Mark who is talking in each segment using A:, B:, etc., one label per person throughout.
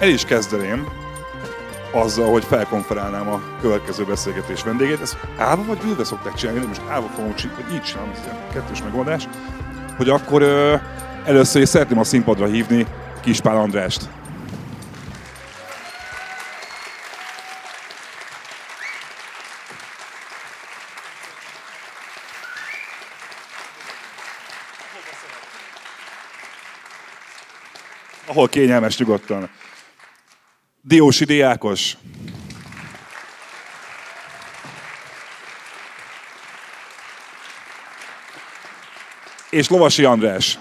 A: El is kezdeném azzal, hogy felkonferálnám a következő beszélgetés vendégét. Ezt állva vagy ülve szokták csinálni, most állva fogom csinálni, így csinálom, ez ilyen kettős megoldás, hogy akkor ö, először is szeretném a színpadra hívni Kispál Andrást. Ahol kényelmes nyugodtan. Diósi Diákos. És Lovasi András.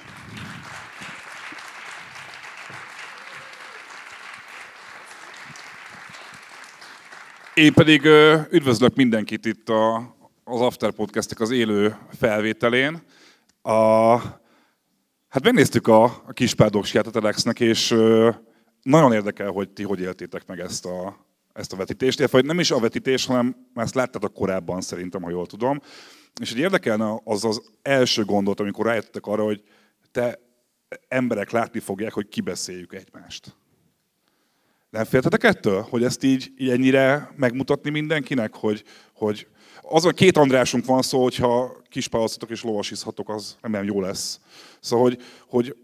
A: Én pedig üdvözlök mindenkit itt a, az After Podcastek az élő felvételén. A, hát megnéztük a, a Kispárdoksját a Telexnek, és nagyon érdekel, hogy ti hogy éltétek meg ezt a, ezt a vetítést. Illetve nem is a vetítés, hanem ezt láttátok korábban szerintem, ha jól tudom. És hogy érdekelne az az első gondot, amikor rájöttetek arra, hogy te emberek látni fogják, hogy kibeszéljük egymást. Nem féltetek ettől, hogy ezt így, így ennyire megmutatni mindenkinek, hogy, hogy az a két Andrásunk van szó, hogyha kispálozhatok és lovasizhatok, az nem jó lesz. Szóval, hogy, hogy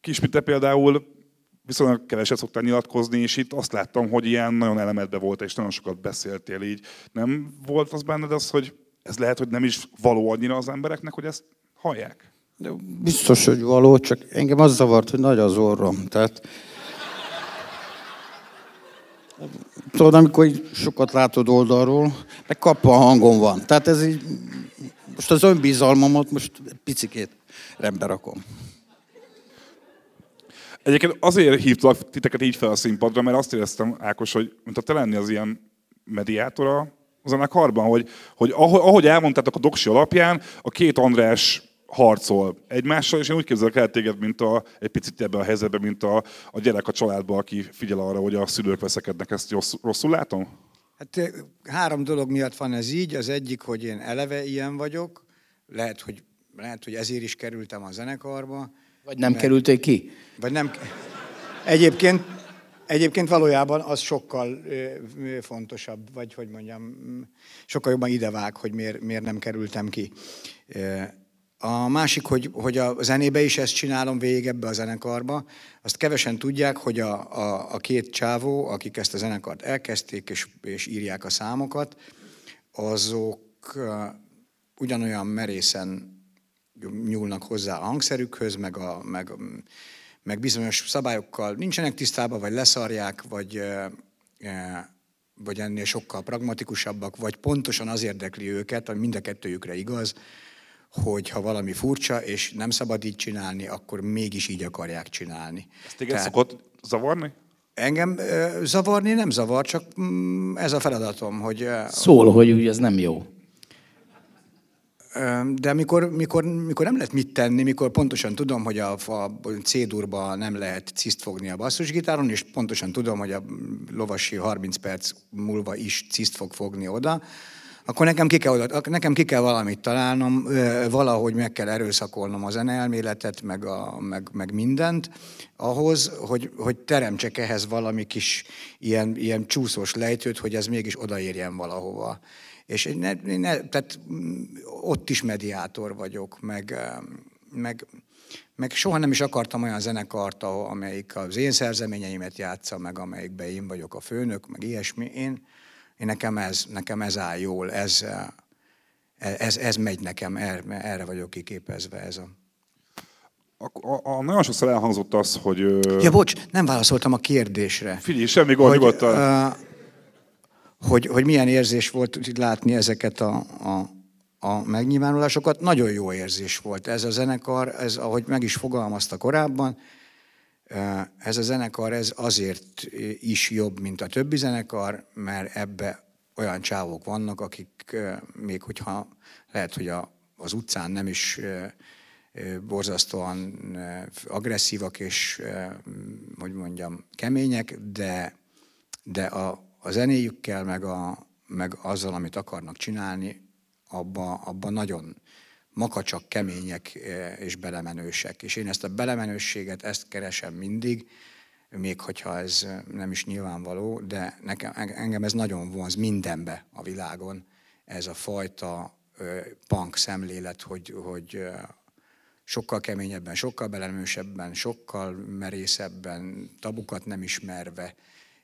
A: Kispite például viszonylag keveset szoktál nyilatkozni, és itt azt láttam, hogy ilyen nagyon elemedbe volt, és nagyon sokat beszéltél így. Nem volt az benned az, hogy ez lehet, hogy nem is való annyira az embereknek, hogy ezt hallják?
B: De biztos, hogy való, csak engem az zavart, hogy nagy az orrom. Tehát Tudod, amikor sokat látod oldalról, meg kapva a hangom van. Tehát ez így, most az önbizalmamat most picikét rendbe rakom.
A: Egyébként azért hívtalak titeket így fel a színpadra, mert azt éreztem, Ákos, hogy mint a te lenni az ilyen mediátora a zenekarban, hogy, hogy ahogy elmondtátok a doksi alapján, a két András harcol egymással, és én úgy képzelek el téged, mint a, egy picit ebben a helyzetben, mint a, a gyerek a családban, aki figyel arra, hogy a szülők veszekednek. Ezt rossz, rosszul látom?
C: Hát három dolog miatt van ez így. Az egyik, hogy én eleve ilyen vagyok. Lehet, hogy, lehet, hogy ezért is kerültem a zenekarba.
D: Vagy nem mert, kerültél ki?
C: Vagy nem. Egyébként, egyébként valójában az sokkal fontosabb, vagy hogy mondjam, sokkal jobban idevág, hogy miért, miért nem kerültem ki. A másik, hogy, hogy a zenébe is ezt csinálom végig ebbe a zenekarba. Azt kevesen tudják, hogy a, a, a két csávó, akik ezt a zenekart elkezdték és, és írják a számokat, azok ugyanolyan merészen nyúlnak hozzá a hangszerükhöz, meg, a, meg, meg bizonyos szabályokkal nincsenek tisztában, vagy leszarják, vagy, vagy ennél sokkal pragmatikusabbak, vagy pontosan az érdekli őket, ami mind a kettőjükre igaz, hogy ha valami furcsa, és nem szabad így csinálni, akkor mégis így akarják csinálni.
A: Ezt téged Tehát, szokott zavarni?
C: Engem zavarni nem zavar, csak mm, ez a feladatom, hogy...
D: Szól, hogy úgy ez nem jó.
C: De mikor, mikor, mikor nem lehet mit tenni, mikor pontosan tudom, hogy a, a C-durba nem lehet ciszt fogni a basszusgitáron, és pontosan tudom, hogy a lovasi 30 perc múlva is ciszt fog fogni oda, akkor nekem ki kell, nekem ki kell valamit találnom, valahogy meg kell erőszakolnom a zeneelméletet, meg, a, meg, meg mindent, ahhoz, hogy, hogy teremtsek ehhez valami kis ilyen, ilyen csúszós lejtőt, hogy ez mégis odaérjen valahova. És ne, ne, tehát mm, ott is mediátor vagyok, meg, meg, meg soha nem is akartam olyan zenekart, amelyik az én szerzeményeimet játsza, meg amelyikben én vagyok a főnök, meg ilyesmi. Én, én nekem ez, nekem ez áll jól, ez, ez, ez megy nekem, erre, erre vagyok kiképezve ez a...
A: A, a, a nagyon sokszor elhangzott az, hogy...
C: Ja, bocs, nem válaszoltam a kérdésre.
A: Figyelj, semmi gond, hogy, nyugodtan.
C: Uh, hogy, hogy milyen érzés volt látni ezeket a, a, a megnyilvánulásokat. Nagyon jó érzés volt. Ez a zenekar, ez, ahogy meg is fogalmazta korábban, ez a zenekar ez azért is jobb, mint a többi zenekar, mert ebbe olyan csávok vannak, akik még hogyha lehet, hogy a, az utcán nem is borzasztóan agresszívak és, hogy mondjam, kemények, de, de a, a zenéjükkel, meg, a, meg azzal, amit akarnak csinálni, abba, abba nagyon makacsak, kemények és belemenősek. És én ezt a belemenősséget, ezt keresem mindig, még hogyha ez nem is nyilvánvaló, de nekem, engem ez nagyon vonz mindenbe a világon, ez a fajta punk szemlélet, hogy, hogy sokkal keményebben, sokkal belemősebben, sokkal merészebben, tabukat nem ismerve,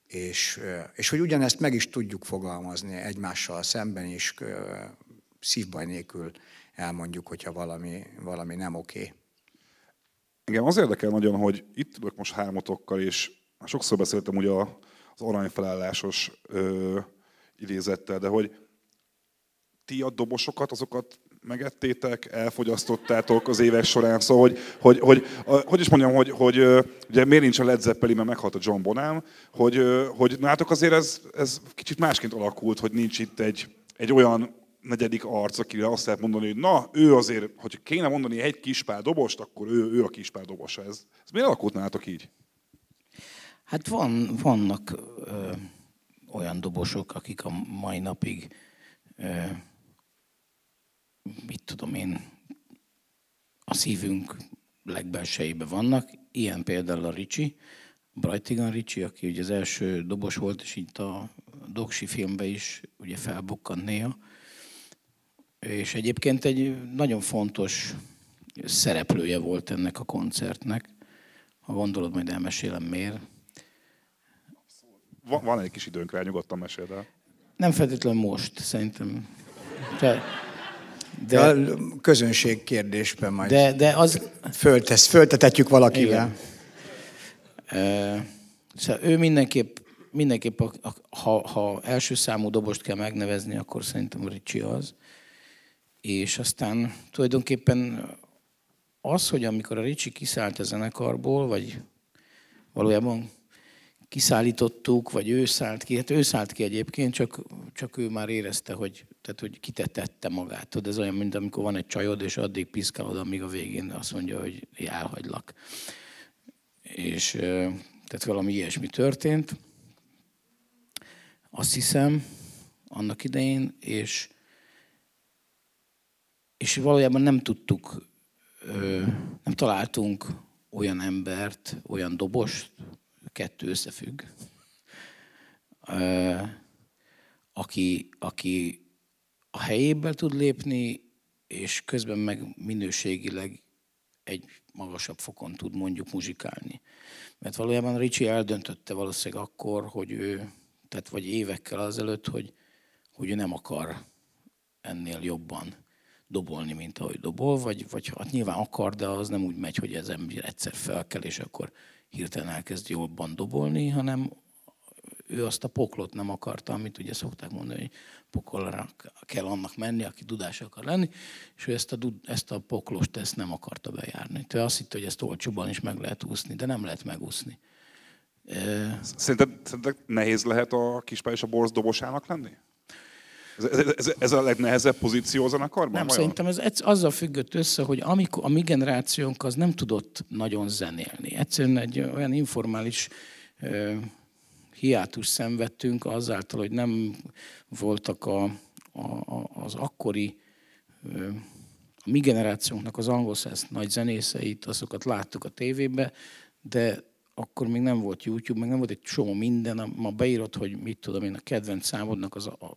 C: és, és hogy ugyanezt meg is tudjuk fogalmazni egymással szemben is, szívbaj nélkül elmondjuk, hogyha valami, valami nem oké. Okay.
A: Engem az érdekel nagyon, hogy itt tudok most hármatokkal, és sokszor beszéltem ugye az aranyfelállásos ö, idézettel, de hogy ti a dobosokat, azokat megettétek, elfogyasztottátok az évek során, szóval hogy, hogy, hogy, hogy is mondjam, hogy, hogy ugye miért nincs a Led Zeppelin, mert meghalt a John Bonham, hogy, hogy nátok azért ez, ez kicsit másként alakult, hogy nincs itt egy, egy olyan negyedik arc, akire azt lehet mondani, hogy na, ő azért, hogy kéne mondani egy kispál dobost, akkor ő, ő a kispál dobosa. Ez, ez miért alakult így?
D: Hát van, vannak ö, olyan dobosok, akik a mai napig ö, mit tudom én, a szívünk legbelsejében vannak. Ilyen például a Ricsi, Brightigan Ricsi, aki ugye az első dobos volt, és itt a Doksi filmben is ugye felbukkant néha. És egyébként egy nagyon fontos szereplője volt ennek a koncertnek. Ha gondolod, majd elmesélem miért.
A: Van, van egy kis időnk rá, nyugodtan meséld el.
D: Nem feltétlenül most, szerintem. Te,
C: de, a közönség kérdésben majd
D: de, de az...
C: föltesz, föltetetjük valakivel.
D: Igen. szóval ő mindenképp, mindenképp a, a, ha, ha első számú dobost kell megnevezni, akkor szerintem Ricsi az. És aztán tulajdonképpen az, hogy amikor a Ricsi kiszállt a zenekarból, vagy valójában kiszállítottuk, vagy ő szállt ki. Hát ő szállt ki egyébként, csak, csak ő már érezte, hogy, tehát, hogy kitetette magát. Tudod, ez olyan, mint amikor van egy csajod, és addig piszkálod, amíg a végén azt mondja, hogy elhagylak. És tehát valami ilyesmi történt. Azt hiszem, annak idején, és, és valójában nem tudtuk, nem találtunk olyan embert, olyan dobost, kettő összefügg, aki, aki a helyébe tud lépni, és közben meg minőségileg egy magasabb fokon tud mondjuk muzsikálni. Mert valójában Ricsi eldöntötte valószínűleg akkor, hogy ő, tehát vagy évekkel azelőtt, hogy, hogy ő nem akar ennél jobban dobolni, mint ahogy dobol, vagy, vagy hát nyilván akar, de az nem úgy megy, hogy ez ember egyszer felkel, és akkor hirtelen elkezd jobban dobolni, hanem ő azt a poklot nem akarta, amit ugye szokták mondani, hogy pokolra kell annak menni, aki dudás akar lenni, és ő ezt a, ezt a poklost ezt nem akarta bejárni. Tehát azt hitte, hogy ezt olcsóban is meg lehet úszni, de nem lehet megúszni.
A: Szerinted, szerinted nehéz lehet a kispály és a borz dobosának lenni? Ez, ez, ez, ez a legnehezebb pozíció a zenekarban?
D: Nem, vajon? szerintem ez azzal függött össze, hogy amikor a mi generációnk az nem tudott nagyon zenélni. Egyszerűen egy olyan informális uh, hiátus szenvedtünk azáltal, hogy nem voltak a, a, az akkori uh, a mi generációnknak az angol száz nagy zenészeit, azokat láttuk a tévébe, de akkor még nem volt YouTube, meg nem volt egy csomó minden, ma beírod, hogy mit tudom én, a kedvenc számodnak az a, a,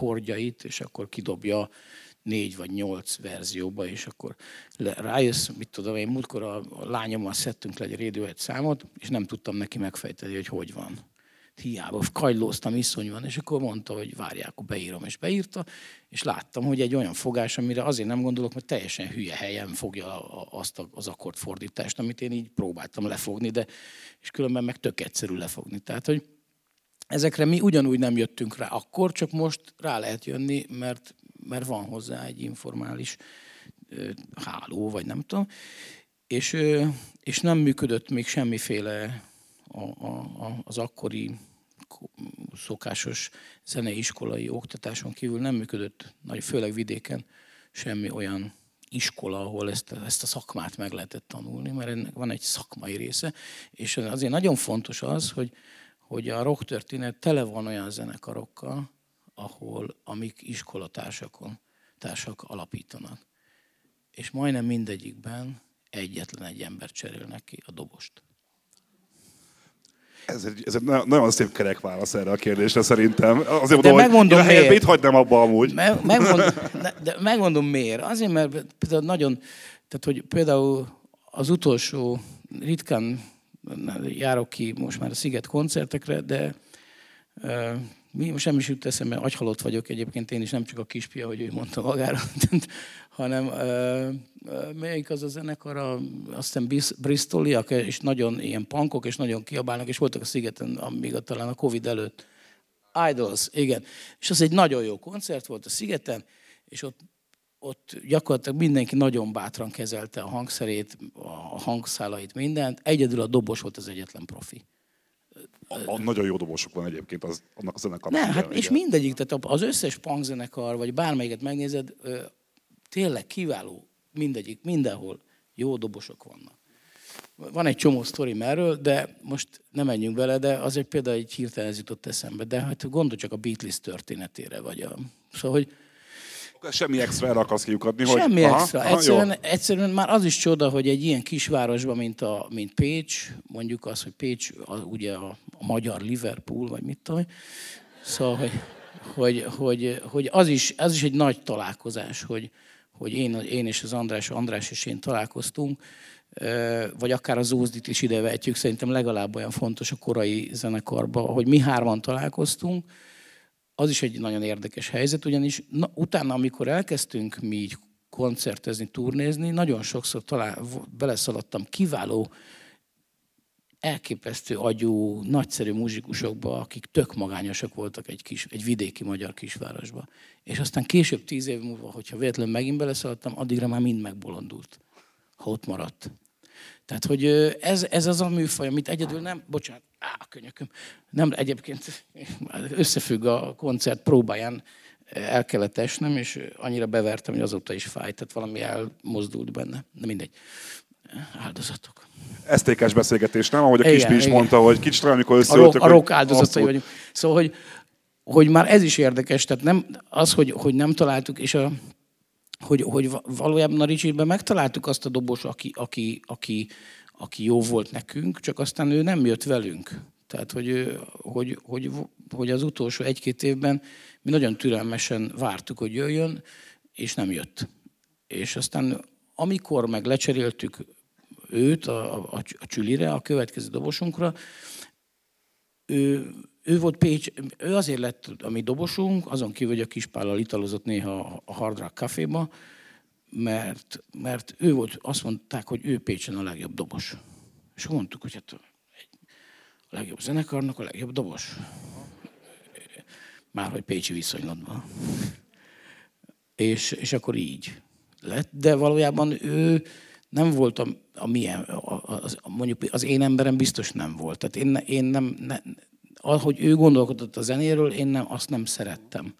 D: a kordjait, és akkor kidobja négy vagy nyolc verzióba, és akkor rájössz, mit tudom, én múltkor a, a lányommal szedtünk le egy Radiohead számot, és nem tudtam neki megfejteni, hogy hogy van. Hiába kajlóztam iszonyúan, és akkor mondta, hogy várják, akkor beírom, és beírta, és láttam, hogy egy olyan fogás, amire azért nem gondolok, mert teljesen hülye helyen fogja azt az akkordfordítást, amit én így próbáltam lefogni, de és különben meg tök egyszerű lefogni. Tehát, hogy Ezekre mi ugyanúgy nem jöttünk rá akkor, csak most rá lehet jönni, mert, mert van hozzá egy informális háló, vagy nem tudom. És, és nem működött még semmiféle a, a, az akkori szokásos zeneiskolai oktatáson kívül nem működött, nagy, főleg vidéken semmi olyan iskola, ahol ezt, ezt a szakmát meg lehetett tanulni, mert ennek van egy szakmai része, és azért nagyon fontos az, hogy, hogy a rock történet tele van olyan zenekarokkal, ahol amik iskolatársakon társak alapítanak. És majdnem mindegyikben egyetlen egy ember cserélnek ki, a dobost.
A: Ez egy, ez egy nagyon szép kerek válasz erre a kérdésre szerintem. Azért
D: de
A: mondom,
D: megmondom
A: hogy
D: miért.
A: itt hagynám abba amúgy.
D: Me- megmond, ne- de megmondom miért. Azért, mert például nagyon, tehát hogy például az utolsó, ritkán járok ki most már a Sziget koncertekre, de mi, most nem is jut eszembe, agyhalott vagyok egyébként én is, nem csak a kispia, hogy ő mondta magára, hanem melyik az a zenekar, a, azt hiszem Bristoliak, és nagyon ilyen punkok, és nagyon kiabálnak, és voltak a Szigeten, amíg a, talán a Covid előtt. Idols, igen. És az egy nagyon jó koncert volt a Szigeten, és ott, ott gyakorlatilag mindenki nagyon bátran kezelte a hangszerét, a hangszálait, mindent. Egyedül a dobos volt az egyetlen profi.
A: A, a nagyon jó dobosok van egyébként az, annak a zenekarnak.
D: Nem, hát
A: Igen,
D: és mindegyik, tehát az összes punkzenekar, vagy bármelyiket megnézed, tényleg kiváló, mindegyik, mindenhol jó dobosok vannak. Van egy csomó sztorim erről, de most nem menjünk bele, de az egy például egy hirtelen ez jutott eszembe. De hát gondolj csak a Beatles történetére, vagy a... Szóval, hogy
A: Semmi extra erre akarsz kiukadni, hogy...
D: Semmi
A: aha,
D: extra.
A: aha,
D: egyszerűen, egyszerűen már az is csoda, hogy egy ilyen kisvárosban, mint, a, mint Pécs, mondjuk az, hogy Pécs a, ugye a, a magyar Liverpool, vagy mit tudom, szóval, hogy, hogy, hogy, hogy az, is, az is egy nagy találkozás, hogy, hogy én, én és az András, András és én találkoztunk, vagy akár az Ózdit is ide vehetjük, szerintem legalább olyan fontos a korai zenekarban, hogy mi hárman találkoztunk, az is egy nagyon érdekes helyzet, ugyanis na, utána, amikor elkezdtünk mi így koncertezni, turnézni, nagyon sokszor talál, beleszaladtam kiváló, elképesztő agyú, nagyszerű muzsikusokba, akik tök magányosak voltak egy, kis, egy vidéki magyar kisvárosba. És aztán később, tíz év múlva, hogyha véletlenül megint beleszaladtam, addigra már mind megbolondult, ha ott maradt. Tehát, hogy ez, ez az a műfaj, amit egyedül nem, bocsánat, á, a könyököm, nem egyébként összefügg a koncert próbáján, el kellett esnem, és annyira bevertem, hogy azóta is fájt, tehát valami elmozdult benne. De mindegy. Áldozatok.
A: Esztékes beszélgetés, nem? Ahogy a
D: Igen,
A: Kispi is
D: igen.
A: mondta, hogy kicsit amikor
D: A rock,
A: összeültök,
D: a rock
A: hogy
D: áldozatai vagyunk. Szóval, hogy, hogy már ez is érdekes, tehát nem az, hogy, hogy nem találtuk, és a, hogy, hogy va- valójában a Ricsiben megtaláltuk azt a dobos, aki, aki, aki, aki jó volt nekünk, csak aztán ő nem jött velünk. Tehát, hogy, hogy, hogy, hogy az utolsó egy-két évben mi nagyon türelmesen vártuk, hogy jöjjön, és nem jött. És aztán amikor meg lecseréltük őt a, a, a csülire, a következő dobosunkra, ő, ő volt Pécs, ő azért lett a mi dobosunk, azon kívül, hogy a Kispállal italozott néha a Hard Rock Caféba, mert, mert ő volt, azt mondták, hogy ő Pécsen a legjobb dobos. És mondtuk, hogy hát a legjobb zenekarnak a legjobb dobos. Már hogy Pécsi viszonylatban. És, és akkor így lett, de valójában ő nem volt a, a milyen, a, az, mondjuk az én emberem biztos nem volt. Tehát én, én nem, ne, ahogy ő gondolkodott a zenéről, én nem, azt nem szerettem.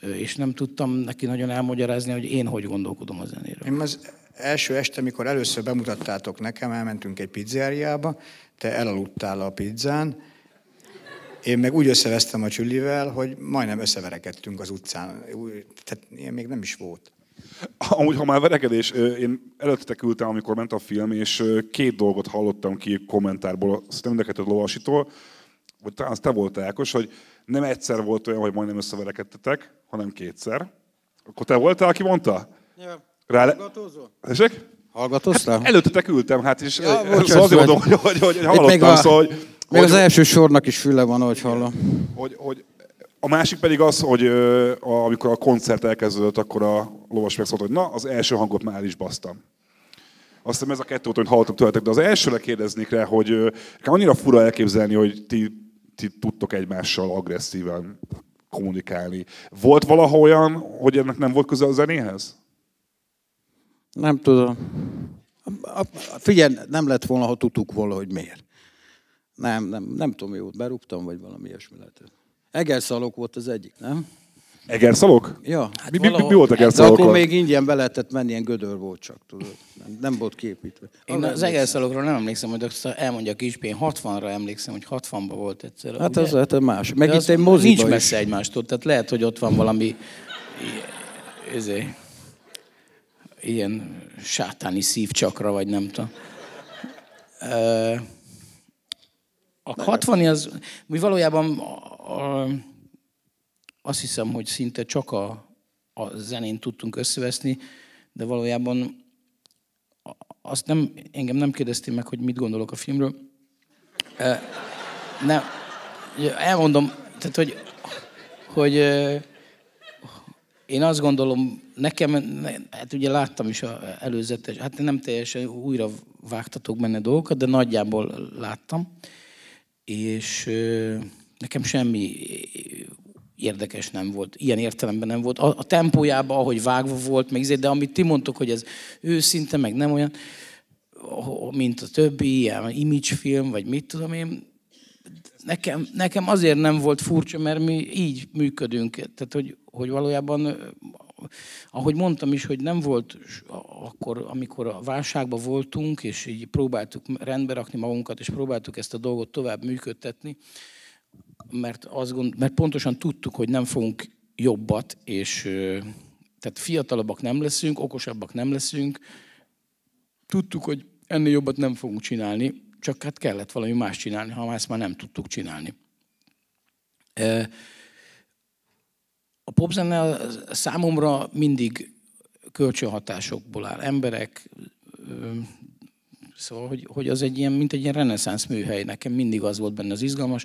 D: És nem tudtam neki nagyon elmagyarázni, hogy én hogy gondolkodom a zenéről.
C: Én az első este, amikor először bemutattátok nekem, elmentünk egy pizzeriába, te elaludtál a pizzán, én meg úgy összevesztem a csüllivel, hogy majdnem összeverekedtünk az utcán. Tehát ilyen még nem is volt.
A: Amúgy, ha már verekedés, én előttetek ültem, amikor ment a film, és két dolgot hallottam ki kommentárból, szerintem mind a kettőt lovasitól, vagy talán az te voltál, Ákos, hogy nem egyszer volt olyan, hogy majdnem összeverekedtetek, hanem kétszer. Akkor te voltál, aki mondta? Rá le... Tessék?
B: Hallgatóztál?
A: Előttetek ültem, hát is.
B: Ja,
A: Ja,
B: bocsánat,
A: szóval azért mondom, hogy, hogy, hogy
B: Itt
A: hallottam,
B: még, a,
A: szóval, hogy,
B: még
A: hogy,
B: az első sornak is füle van, ahogy hallom.
A: hogy, hogy, a másik pedig az, hogy ö, a, amikor a koncert elkezdődött, akkor a lovas megszólt, hogy na, az első hangot már el is basztam. Azt hiszem ez a kettő volt, amit hallottam tőletek, de az elsőre kérdeznék rá, hogy ö, annyira fura elképzelni, hogy ti, ti tudtok egymással agresszíven kommunikálni. Volt valaha olyan, hogy ennek nem volt köze a zenéhez?
B: Nem tudom. A- Figyelj, nem lett volna, ha tudtuk volna, hogy miért. Nem, nem, nem tudom, mi volt, berúgtam, vagy valami ilyesmi lehetett. Egerszalok volt az egyik, nem?
A: Egerszalok?
B: Ja.
A: Hát mi, mi, mi, mi volt
B: De
A: Egerszalok?
B: akkor még ingyen be lehetett menni, ilyen gödör volt csak, tudod. Nem, nem volt képítve.
D: Én az egerszalokról nem emlékszem, hogy azt elmondja Kispi, én 60-ra emlékszem, hogy 60-ban volt egyszer.
B: Hát
D: ugye?
B: az lehet más. Meg
D: De
B: itt egy moziba
D: Nincs
B: is.
D: messze egymástól, tehát lehet, hogy ott van valami ezé, ilyen sátáni szívcsakra, vagy nem tudom. A 60 az, mi valójában a, a, azt hiszem, hogy szinte csak a, a zenén tudtunk összeveszni, de valójában azt nem, engem nem kérdezték meg, hogy mit gondolok a filmről. Nem, elmondom, tehát hogy, hogy én azt gondolom, nekem, ne- hát ugye láttam is a előzetes, hát nem teljesen újra vágtatok benne dolgokat, de nagyjából láttam, és nekem semmi érdekes nem volt, ilyen értelemben nem volt. A, a tempójában, ahogy vágva volt, meg izé, de amit ti mondtok, hogy ez őszinte, meg nem olyan, mint a többi, ilyen image film, vagy mit tudom én, nekem, nekem azért nem volt furcsa, mert mi így működünk. Tehát, hogy, hogy valójában, ahogy mondtam is, hogy nem volt akkor, amikor a válságban voltunk, és így próbáltuk rendbe rakni magunkat, és próbáltuk ezt a dolgot tovább működtetni, mert, azt gond, mert pontosan tudtuk, hogy nem fogunk jobbat, és tehát fiatalabbak nem leszünk, okosabbak nem leszünk, tudtuk, hogy ennél jobbat nem fogunk csinálni, csak hát kellett valami más csinálni, ha ezt már nem tudtuk csinálni. A popzene számomra mindig kölcsönhatásokból áll. Emberek, szóval, hogy, hogy az egy ilyen, mint egy ilyen reneszánsz műhely. Nekem mindig az volt benne az izgalmas.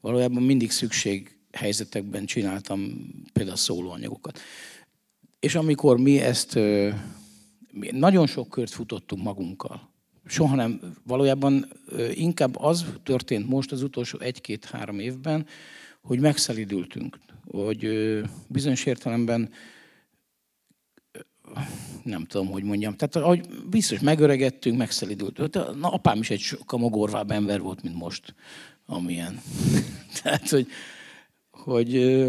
D: Valójában mindig szükség helyzetekben csináltam például szólóanyagokat. És amikor mi ezt, mi nagyon sok kört futottunk magunkkal. Soha nem, valójában inkább az történt most az utolsó egy-két-három évben, hogy megszelidültünk, hogy bizonyos értelemben nem tudom, hogy mondjam. Tehát ahogy biztos megöregettünk, megszelidültünk. Na, apám is egy sokkal mogorvább ember volt, mint most, amilyen. Tehát, hogy, hogy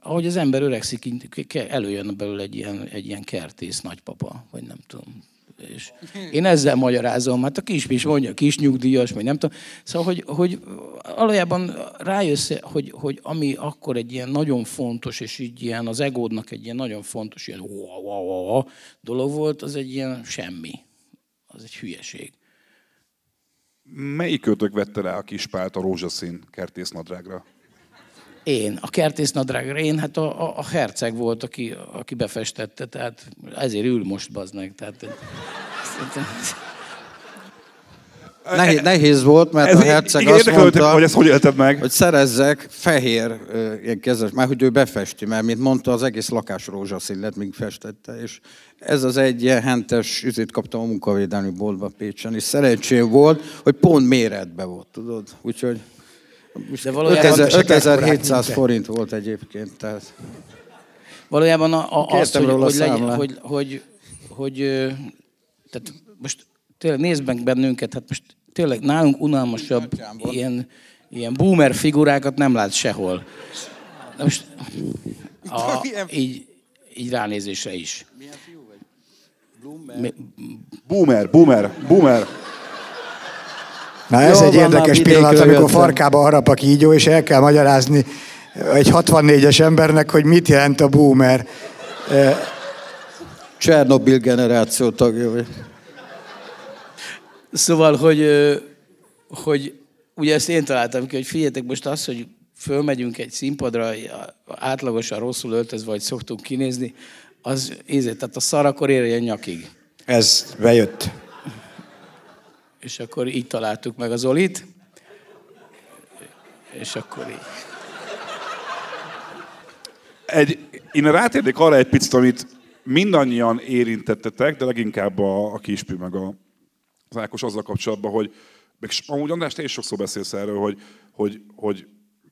D: ahogy az ember öregszik, előjön belőle egy ilyen, egy ilyen kertész nagypapa, vagy nem tudom. És én ezzel magyarázom, hát a kis is mondja, kis nyugdíjas, vagy nem tudom. Szóval, hogy, hogy valójában rájössz, hogy, hogy ami akkor egy ilyen nagyon fontos, és így ilyen az egódnak egy ilyen nagyon fontos ilyen dolog volt, az egy ilyen semmi. Az egy hülyeség.
A: Melyik kötök vette rá a kispált a rózsaszín kertésznadrágra?
D: Én, a kertésznadrágra, én, hát a, a, a herceg volt, aki, aki befestette, tehát ezért ül most, bazd meg. Tehát,
B: Nehéz, nehéz volt, mert
A: Ez
B: a herceg
A: igen,
B: azt mondta,
A: hogy ezt hogy élted meg?
B: hogy szerezzek fehér ilyen kezes, már hogy ő befesti, mert mint mondta, az egész lakás rózsaszín lett, míg festette, és ez az egy ilyen hentes üzét kaptam a munkavédelmi boltba Pécsen, és szerencsém volt, hogy pont méretbe volt, tudod, úgyhogy
D: De valójában,
B: 5000
C: se kell
B: 5700
C: korát,
B: forint volt egyébként, tehát
D: valójában a, a, az,
B: Kértem
D: hogy, hogy,
B: számlát.
D: hogy, hogy, hogy, tehát most tényleg nézd meg bennünket, hát most tényleg nálunk unalmasabb ilyen, ilyen boomer figurákat nem lát sehol. De most a, így, így ránézésre is. Mi-
A: Boomer, boomer, boomer.
C: Na ez
B: Jól
C: egy érdekes pillanat, amikor
B: jöttem.
C: farkába harap a kígyó, és el kell magyarázni egy 64-es embernek, hogy mit jelent a boomer.
B: Csernobil generáció tagja vagy.
D: Szóval, hogy, hogy ugye ezt én találtam ki, hogy figyeljetek most az, hogy fölmegyünk egy színpadra, átlagosan rosszul öltözve, vagy szoktunk kinézni, az ízét, tehát a szar akkor érjen nyakig.
C: Ez bejött.
D: És akkor így találtuk meg az Olit, és akkor így.
A: Egy, én rátérnék arra egy picit, amit mindannyian érintettetek, de leginkább a, a Kispű meg a, az Ákos azzal kapcsolatban, hogy meg s- amúgy András, te is sokszor beszélsz erről, hogy, hogy, hogy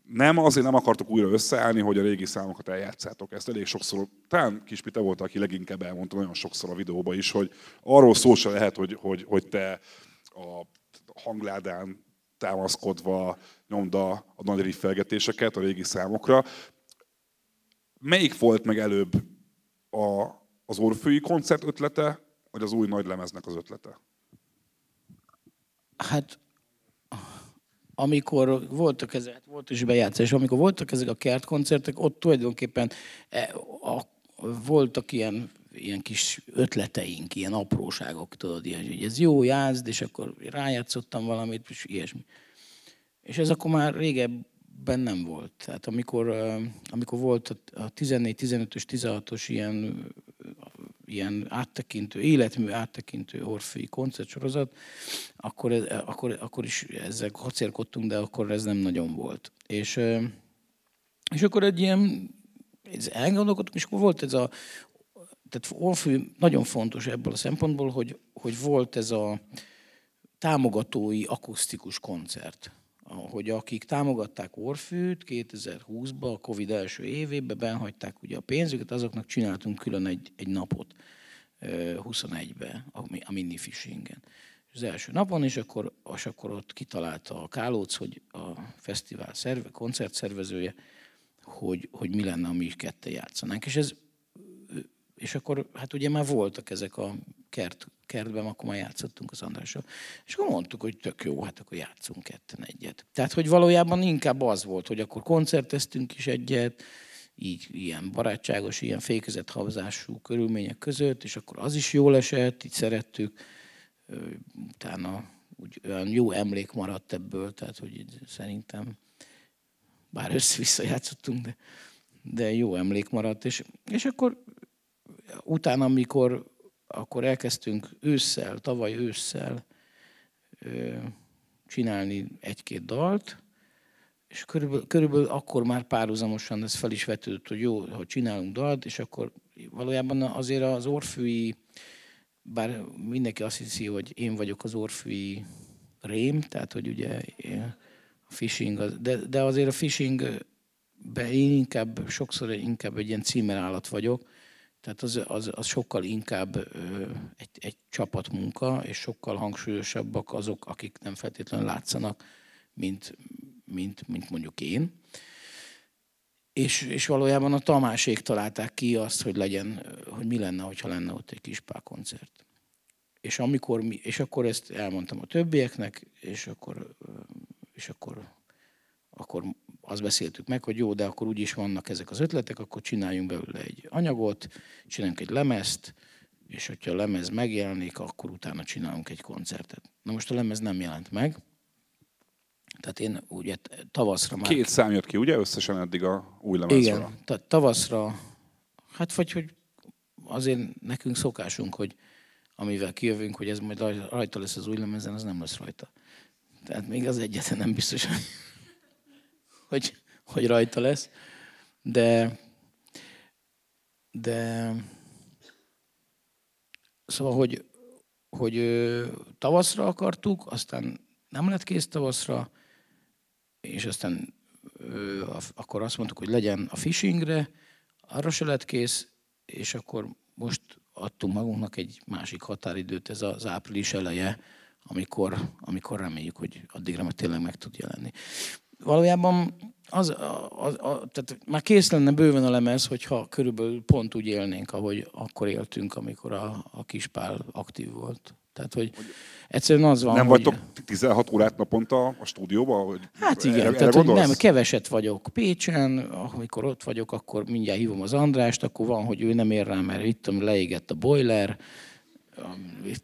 A: nem azért nem akartok újra összeállni, hogy a régi számokat eljátszátok. Ezt elég sokszor, talán Kispi te volt, aki leginkább elmondta nagyon sokszor a videóban is, hogy arról szó se lehet, hogy, hogy, hogy te a hangládán támaszkodva nyomd a, a nagy riffelgetéseket a régi számokra. melyik volt meg előbb a, az Orfői koncert ötlete, vagy az új nagy lemeznek az ötlete?
D: Hát amikor voltak ezek, hát volt is bejátszás, amikor voltak ezek a kertkoncertek, ott tulajdonképpen e, a, voltak ilyen, ilyen kis ötleteink, ilyen apróságok, tudod, ilyen, hogy ez jó, játszd, és akkor rájátszottam valamit, és ilyesmi. És ez akkor már régebben nem volt. Tehát amikor, amikor volt a 14, 15-ös, 16-os ilyen ilyen áttekintő, életmű áttekintő orfői koncertsorozat, akkor, akkor, akkor is ezzel kacérkodtunk, de akkor ez nem nagyon volt. És, és akkor egy ilyen, elgondolkodtunk, és akkor volt ez a, tehát Orfű nagyon fontos ebből a szempontból, hogy, hogy volt ez a támogatói akusztikus koncert hogy akik támogatták Orfűt 2020-ban, a Covid első évében, benhagyták ugye a pénzüket, azoknak csináltunk külön egy, egy napot 21-be, a, mini fishingen. Az első napon, és akkor, és akkor ott kitalálta a Kálóc, hogy a fesztivál szerve, koncert szervezője, hogy, hogy mi lenne, ami kettő játszanánk. És ez és akkor hát ugye már voltak ezek a kert, kertben, akkor már játszottunk az Andrással. És akkor mondtuk, hogy tök jó, hát akkor játszunk ketten egyet. Tehát, hogy valójában inkább az volt, hogy akkor koncerteztünk is egyet, így ilyen barátságos, ilyen fékezett havzású körülmények között, és akkor az is jól esett, így szerettük. Utána úgy olyan jó emlék maradt ebből, tehát hogy szerintem, bár össze-vissza játszottunk, de, de jó emlék maradt. És, és akkor utána, amikor akkor elkezdtünk ősszel, tavaly ősszel csinálni egy-két dalt, és körülbelül, körülbelül akkor már párhuzamosan ez fel is vetődött, hogy jó, ha csinálunk dalt, és akkor valójában azért az orfűi, bár mindenki azt hiszi, hogy én vagyok az orfűi rém, tehát hogy ugye a fishing, de, de azért a fishing én inkább, sokszor inkább egy ilyen címerállat vagyok, tehát az, az, az sokkal inkább egy, egy csapatmunka, és sokkal hangsúlyosabbak azok, akik nem feltétlenül látszanak, mint, mint, mint mondjuk én. És, és valójában a Tamásék találták ki azt, hogy legyen, hogy mi lenne, ha lenne ott egy kis koncert. És, amikor mi, és akkor ezt elmondtam a többieknek, és akkor, és akkor, akkor azt beszéltük meg, hogy jó, de akkor úgyis vannak ezek az ötletek, akkor csináljunk belőle egy anyagot, csináljunk egy lemezt, és hogyha a lemez megjelenik, akkor utána csinálunk egy koncertet. Na most a lemez nem jelent meg, tehát én ugye tavaszra már...
A: Két szám jött ki, ugye, összesen eddig a új lemezről?
D: Igen, tehát tavaszra, hát vagy hogy azért nekünk szokásunk, hogy amivel kijövünk, hogy ez majd rajta lesz az új lemezen, az nem lesz rajta. Tehát még az egyetlen nem biztos, hogy hogy, hogy rajta lesz. De, de szóval, hogy, hogy tavaszra akartuk, aztán nem lett kész tavaszra, és aztán akkor azt mondtuk, hogy legyen a fishingre, arra se lett kész, és akkor most adtunk magunknak egy másik határidőt, ez az április eleje, amikor, amikor reméljük, hogy addigra meg tényleg meg tud jelenni valójában az, az, az, tehát már kész lenne bőven a lemez, hogyha körülbelül pont úgy élnénk, ahogy akkor éltünk, amikor a, a kispál aktív volt. Tehát, hogy egyszerűen az van,
A: Nem
D: hogy...
A: vagytok 16 órát naponta a stúdióban?
D: Hát igen, erre, tehát erre hogy nem, keveset vagyok Pécsen, amikor ott vagyok, akkor mindjárt hívom az Andrást, akkor van, hogy ő nem ér rá, mert itt leégett a boiler.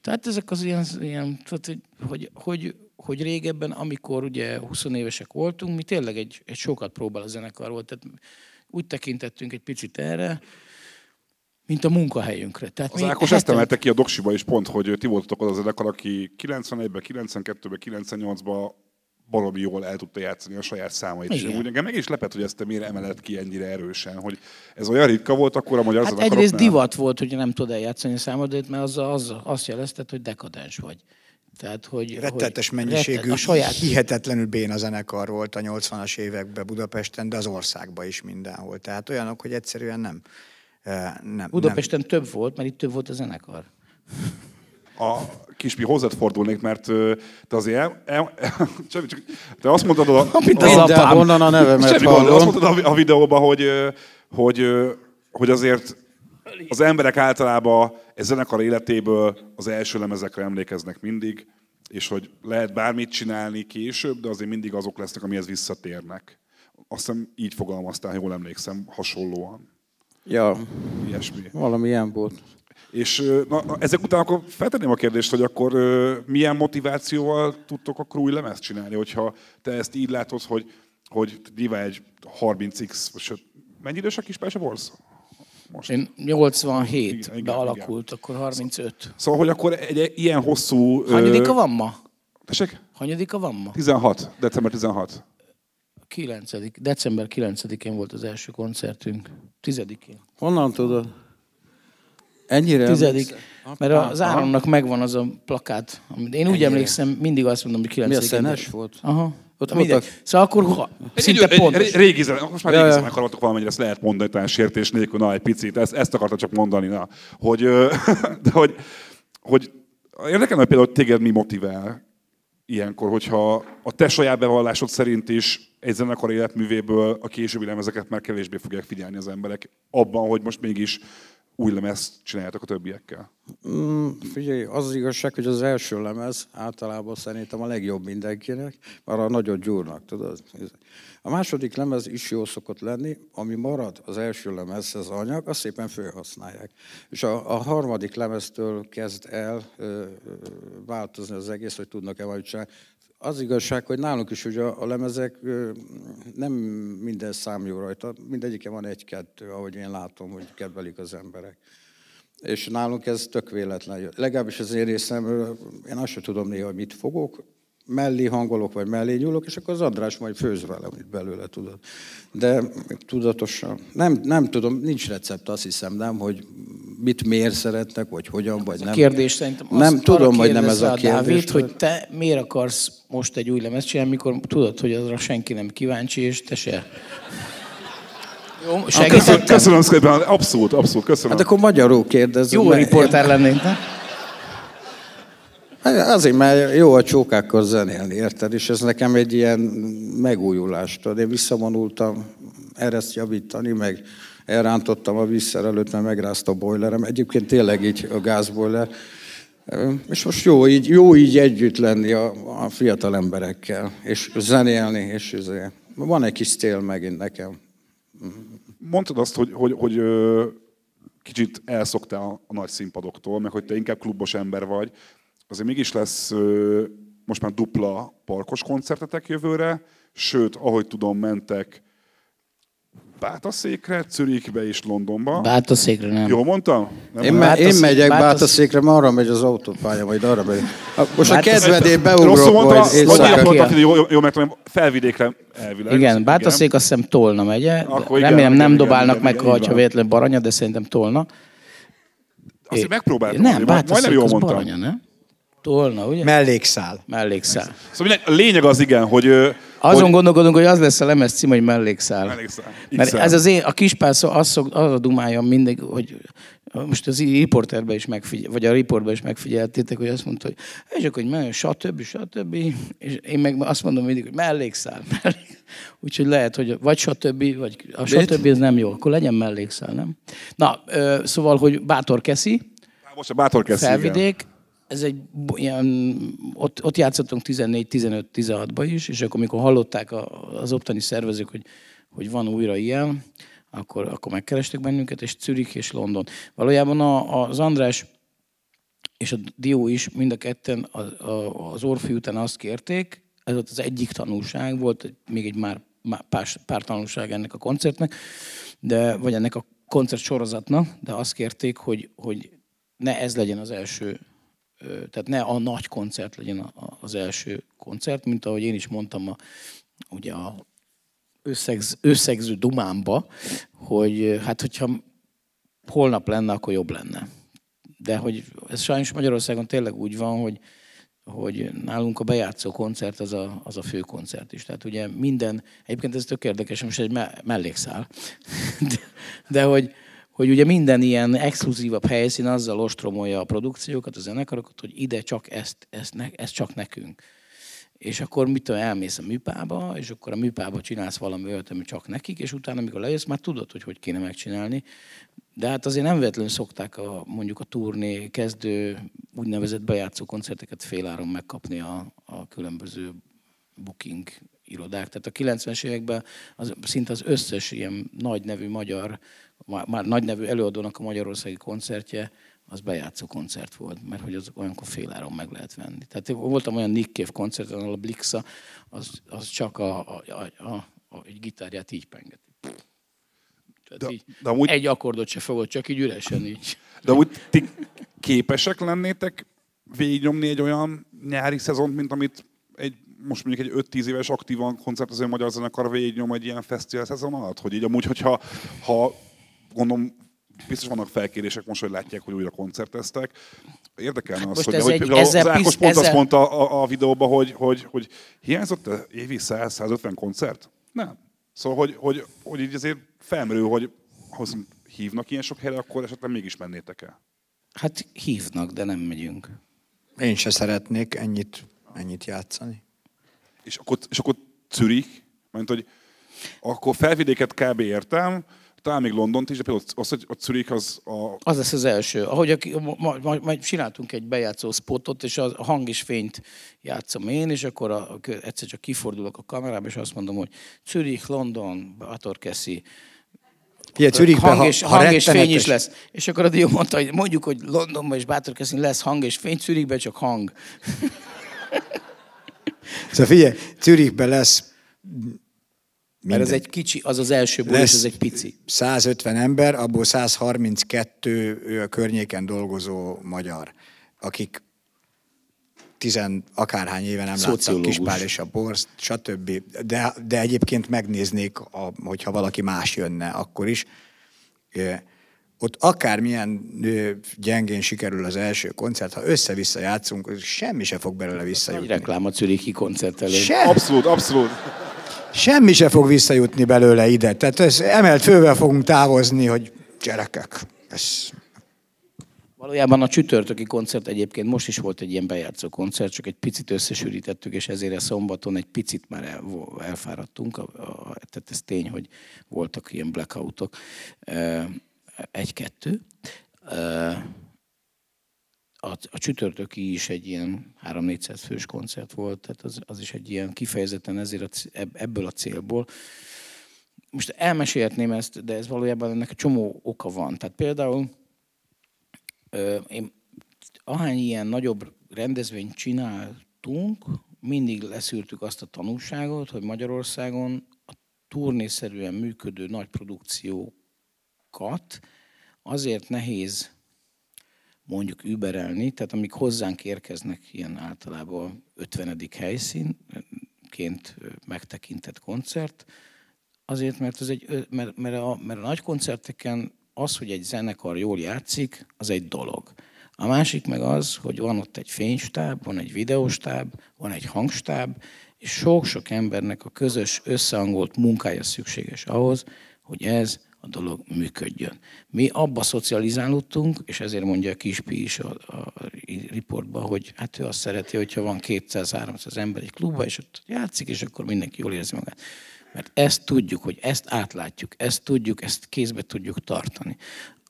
D: Tehát ezek az ilyen, ilyen tehát, hogy, hogy, hogy régebben, amikor ugye 20 évesek voltunk, mi tényleg egy, egy sokat próbál a zenekar volt. Tehát úgy tekintettünk egy picit erre, mint a munkahelyünkre. Tehát
A: az Ákos ezt emelte ki a doksiba is pont, hogy ti voltatok az a zenekar, aki 91-ben, 92-ben, 98-ban valami jól el tudta játszani a saját számait. Igen. És úgy engem meg is lepett, hogy ezt te miért emeled ki ennyire erősen, hogy ez olyan ritka volt akkor a magyar
D: hát egyrészt divat volt, hogy nem tud eljátszani a számodat, mert az, az azt jelezted, hogy dekadens vagy.
C: Tehát, hogy, Rettetes hogy mennyiségű, a saját... hihetetlenül béna zenekar volt a 80-as években Budapesten, de az országban is mindenhol. Tehát olyanok, hogy egyszerűen nem.
D: Eh, nem Budapesten nem. több volt, mert itt több volt a zenekar.
A: A Kispi, hozzád fordulnék, mert te azért el, el, csak, csak, te azt mondtad, a,
B: Amit az apám. onnan a nevemet
A: Semmi azt mondtad a, videóban, hogy hogy, hogy azért az emberek általában egy zenekar életéből az első lemezekre emlékeznek mindig, és hogy lehet bármit csinálni később, de azért mindig azok lesznek, amihez visszatérnek. Azt hiszem így fogalmaztál, jól emlékszem, hasonlóan.
B: Ja,
A: Ilyesmi.
B: valami ilyen volt.
A: És na, ezek után akkor feltenném a kérdést, hogy akkor milyen motivációval tudtok akkor új lemezt csinálni, hogyha te ezt így látod, hogy, hogy nyilván egy 30x, sőt, mennyi idős a kis Borsz? Most.
D: Én
A: Igen,
D: 87
A: igen,
D: bealakult, akkor 35.
A: Szóval, hogy akkor egy, ilyen hosszú...
D: Hanyadika van ma?
A: Tessék?
D: Hanyadika van ma?
A: 16, december 16.
D: 9. December 9-én volt az első koncertünk. 10-én.
B: Honnan tudod? Ennyire
D: Tizedik. Mert az Áronnak megvan az a plakát. Amit én úgy
B: Ennyire.
D: emlékszem, mindig azt mondom, hogy 9
B: Mi a szenes volt?
D: Aha.
B: Ott
D: Mindegy.
B: voltak-
D: Szóval akkor ha, szinte
A: egy,
D: pontos.
A: Egy, régi zene, most már régi
B: ja.
A: zenekarok valamennyire ezt lehet mondani, talán sértés nélkül, na egy picit, ezt, ezt akartam csak mondani, na, hogy, de hogy, hogy érdekelne például, hogy téged mi motivál ilyenkor, hogyha a te saját bevallásod szerint is egy zenekar életművéből a későbbi lemezeket már kevésbé fogják figyelni az emberek abban, hogy most mégis új lemezt csináljátok a többiekkel.
B: Mm, figyelj, az az igazság, hogy az első lemez általában szerintem a legjobb mindenkinek, mert a nagyot gyúrnak, tudod? A második lemez is jó szokott lenni, ami marad az első lemezhez anyag, azt szépen felhasználják. És a, a harmadik lemeztől kezd el ö, ö, változni az egész, hogy tudnak-e majd csinálni. Az igazság, hogy nálunk is ugye a lemezek nem minden szám jó rajta, mindegyike van egy-kettő, ahogy én látom, hogy kedvelik az emberek. És nálunk ez tök véletlen. Legalábbis az én részemről, én azt sem tudom néha, hogy mit fogok, mellé hangolok, vagy mellé nyúlok, és akkor az András majd főz vele, amit belőle tudod. De tudatosan, nem, nem tudom, nincs recept, azt hiszem, nem, hogy mit miért szeretnek, vagy hogyan, vagy
D: A
B: nem.
D: kérdés szerintem
B: Nem
D: azt
B: tudom, hogy nem ez a
D: rá, Dávid,
B: kérdés.
D: hogy te miért akarsz most egy új lemezt csinálni, mikor tudod, hogy azra senki nem kíváncsi, és te se. Jó,
A: Köszönöm,
D: segítettem?
A: köszönöm szépen, abszolút, abszolút, köszönöm.
B: Hát akkor magyarul kérdez.
D: Jó riporter lennénk, ne?
B: Hát Azért, mert jó a csókákkal zenélni, érted? És ez nekem egy ilyen megújulás. Tudod, én visszavonultam ezt javítani, meg elrántottam a vízszerelőt, mert megrázta a bojlerem. Egyébként tényleg így a gázbojler. És most jó így, jó így együtt lenni a, a fiatal emberekkel, és zenélni, és ezért. Van egy kis cél megint nekem.
A: Mondtad azt, hogy, hogy, hogy kicsit elszoktál a nagy színpadoktól, meg hogy te inkább klubos ember vagy. Azért mégis lesz most már dupla parkos koncertetek jövőre, sőt, ahogy tudom, mentek Bátaszékre, Zürichbe és Londonba.
D: Bátaszékre nem.
A: Jól mondtam? Nem
B: Én, me, én megyek
D: Bátasz-
B: Bátaszékre, mert arra megy az autópálya, majd arra megy. Most a
D: Bátasz-
B: kedvedén
A: Rosszul
B: beugrok,
A: mondtam,
B: majd
A: vagy
D: Ki-
A: hogy jól, jól megtudom, felvidékre elvileg.
D: Igen, Bátaszék azt hiszem Tolna megye.
A: Akkor igen,
D: Remélem
A: igen,
D: nem
A: igen,
D: dobálnak
A: igen,
D: meg,
A: igen,
D: ha
A: így van.
D: véletlen Baranya, de szerintem Tolna.
A: Azért megpróbáltam.
D: Nem, Bátaszék az
A: mondtam.
D: Baranya, nem? Tolna, ugye?
C: Mellékszál.
D: Mellékszál.
A: Szóval a lényeg az igen, hogy...
D: Azon
A: hogy,
D: gondolkodunk, hogy az lesz a lemez cím, hogy mellékszál.
A: Mellékszál.
D: Mert ez az én, a kispál szó, az, szok, az a dumája mindig, hogy most az riporterben is megfigyel, vagy a riportban is megfigyeltétek, hogy azt mondta, hogy és akkor, hogy menj, stb. stb. És én meg azt mondom mindig, hogy mellékszál. mellék. Úgyhogy lehet, hogy vagy stb. vagy a stb. ez nem jó, akkor legyen mellékszál, nem? Na, ö, szóval, hogy Bátor Keszi,
A: Most a bátor kezd, igen.
D: Ez egy ilyen, ott, ott játszottunk 14-15-16-ba is, és akkor, amikor hallották az ottani szervezők, hogy, hogy van újra ilyen, akkor, akkor megkerestek bennünket, és Zürich és London. Valójában a, az András és a Dió is mind a ketten a, a, az Orfi után azt kérték, ez volt az egyik tanulság, volt még egy már, már pár, pár tanulság ennek a koncertnek, de, vagy ennek a koncert sorozatnak, de azt kérték, hogy, hogy ne ez legyen az első, tehát ne a nagy koncert legyen az első koncert, mint ahogy én is mondtam a, ugye a összegz, összegző dumámba, hogy hát hogyha holnap lenne, akkor jobb lenne. De hogy ez sajnos Magyarországon tényleg úgy van, hogy, hogy nálunk a bejátszó koncert az a, az a fő koncert is. Tehát ugye minden, egyébként ez tök érdekes, most egy me- mellékszál, de, de hogy, hogy ugye minden ilyen exkluzívabb helyszín azzal ostromolja a produkciókat, a zenekarokat, hogy ide csak ezt, ezt, ne, ezt csak nekünk. és akkor mit tudom, elmész a műpába, és akkor a műpába csinálsz valami olyat, ami csak nekik, és utána, amikor lejössz, már tudod, hogy hogy kéne megcsinálni. De hát azért nem véletlenül szokták a, mondjuk a turné kezdő úgynevezett bejátszó koncerteket féláron megkapni a, a különböző booking irodák. Tehát a 90-es években az, szinte az összes ilyen nagy nevű magyar, már nagy nevű előadónak a magyarországi koncertje, az bejátszó koncert volt, mert hogy az olyankor féláron meg lehet venni. Tehát voltam olyan Nick Cave koncert, ahol a Blixa, az, az csak a, a, a, a, a, gitárját így pengeti. de, így de amúgy, egy akkordot se fogod, csak így üresen így.
A: De úgy ti képesek lennétek végignyomni egy olyan nyári szezont, mint amit egy most mondjuk egy 5-10 éves aktívan koncertező magyar zenekar végignyom egy ilyen fesztivál szezon alatt? Hogy így amúgy, hogyha ha gondolom biztos vannak felkérések most, hogy látják, hogy újra koncerteztek. Érdekelne hát az, hogy, ez hogy egy, az Ákos pisz, pont ezzel... azt mondta a, a videóban, hogy, hogy, hogy hiányzott -e évi 100-150 koncert? Nem. Szóval, hogy, hogy, hogy így azért felmerül, hogy hoz hívnak ilyen sok helyre, akkor esetleg mégis mennétek el.
D: Hát hívnak, de nem megyünk.
C: Én se szeretnék ennyit, ennyit játszani.
A: És akkor, és akkor Zürich, mert hogy akkor felvidéket kb. értem, talán még Londont is, de például az, hogy a Zürich az a...
D: Az lesz az első. Ahogy a, majd, majd, majd csináltunk egy bejátszó spotot, és a hang és fényt játszom én, és akkor a, a, egyszer csak kifordulok a kamerába, és azt mondom, hogy Zürich, London, Batorkeszi,
C: Ilyen Zürichben,
D: hang és, ha, ha hang és fény is lesz. És akkor a Dió mondta, hogy mondjuk, hogy Londonban és Bátorkeszin lesz hang és fény, Zürichben csak hang.
C: Szóval figyelj, Zürichben lesz
D: minden. Mert ez egy kicsi, az az első buli, ez egy pici.
C: 150 ember, abból 132 a környéken dolgozó magyar, akik tizen akárhány éve nem láttak Kispál és a Borz, stb. De, de egyébként megnéznék, a, hogyha valaki más jönne, akkor is. Ott akármilyen gyengén sikerül az első koncert, ha össze-vissza játszunk, semmi se fog belőle visszajutni.
D: Egy reklám a Czürichi koncert elő.
A: Sem. Abszolút, abszolút
C: semmi se fog visszajutni belőle ide. Tehát ez emelt fővel fogunk távozni, hogy gyerekek, ez...
D: Valójában a csütörtöki koncert egyébként most is volt egy ilyen bejátszó koncert, csak egy picit összesűrítettük, és ezért a szombaton egy picit már el, elfáradtunk. A, tehát ez tény, hogy voltak ilyen blackoutok. Egy-kettő a, a csütörtöki is egy ilyen 3-400 fős koncert volt, tehát az, az is egy ilyen kifejezetten ezért a, ebből a célból. Most elmesélhetném ezt, de ez valójában ennek a csomó oka van. Tehát például ö, én ahány ilyen nagyobb rendezvényt csináltunk, mindig leszűrtük azt a tanulságot, hogy Magyarországon a turnészerűen működő nagy produkciókat azért nehéz mondjuk überelni, tehát amik hozzánk érkeznek ilyen általában 50. helyszínként megtekintett koncert, azért, mert, az egy, mert, mert, a, mert a nagy koncerteken az, hogy egy zenekar jól játszik, az egy dolog. A másik meg az, hogy van ott egy fénystáb, van egy videóstáb, van egy hangstáb, és sok-sok embernek a közös összehangolt munkája szükséges ahhoz, hogy ez a dolog működjön. Mi abba szocializálódtunk, és ezért mondja a Kispi is a, a riportban, hogy hát ő azt szereti, hogyha van 200-300 ember egy klubba, és ott játszik, és akkor mindenki jól érzi magát. Mert ezt tudjuk, hogy ezt átlátjuk, ezt tudjuk, ezt kézbe tudjuk tartani.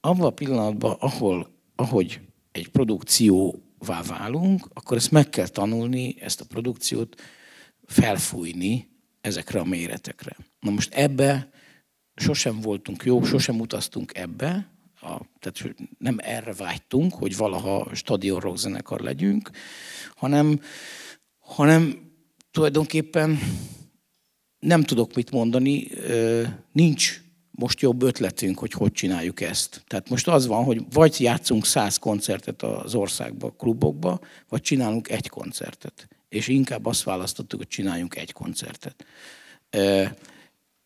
D: Abban a pillanatban, ahol, ahogy egy produkcióvá válunk, akkor ezt meg kell tanulni, ezt a produkciót felfújni ezekre a méretekre. Na most ebbe sosem voltunk jók, sosem utaztunk ebbe, a, tehát nem erre vágytunk, hogy valaha stadion rockzenekar legyünk, hanem, hanem tulajdonképpen nem tudok mit mondani, nincs most jobb ötletünk, hogy hogy csináljuk ezt. Tehát most az van, hogy vagy játszunk száz koncertet az országba, klubokba, vagy csinálunk egy koncertet. És inkább azt választottuk, hogy csináljunk egy koncertet.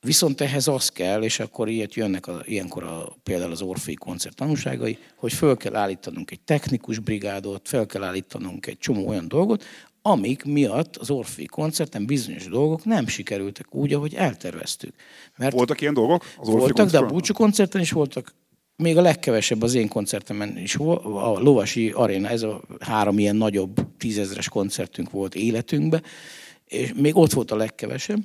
D: Viszont ehhez az kell, és akkor ilyet jönnek a, ilyenkor a, például az Orfei koncert tanúságai, hogy föl kell állítanunk egy technikus brigádot, fel kell állítanunk egy csomó olyan dolgot, amik miatt az Orfei koncerten bizonyos dolgok nem sikerültek úgy, ahogy elterveztük.
A: Mert voltak ilyen dolgok?
D: Az voltak, de a Búcsú koncerten is voltak, még a legkevesebb az én koncertemen is volt, a Lovasi Aréna, ez a három ilyen nagyobb tízezres koncertünk volt életünkben, és még ott volt a legkevesebb,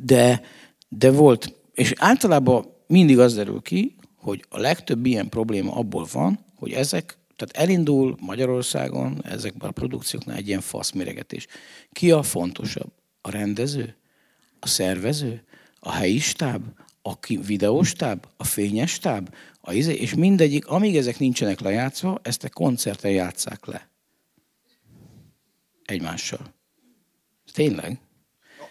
D: de, de volt, és általában mindig az derül ki, hogy a legtöbb ilyen probléma abból van, hogy ezek, tehát elindul Magyarországon ezekben a produkcióknál egy ilyen faszméregetés. Ki a fontosabb? A rendező? A szervező? A helyi stáb? A videóstáb? A fényes stáb? A izé, és mindegyik, amíg ezek nincsenek lejátszva, ezt a koncerten játszák le. Egymással. Tényleg?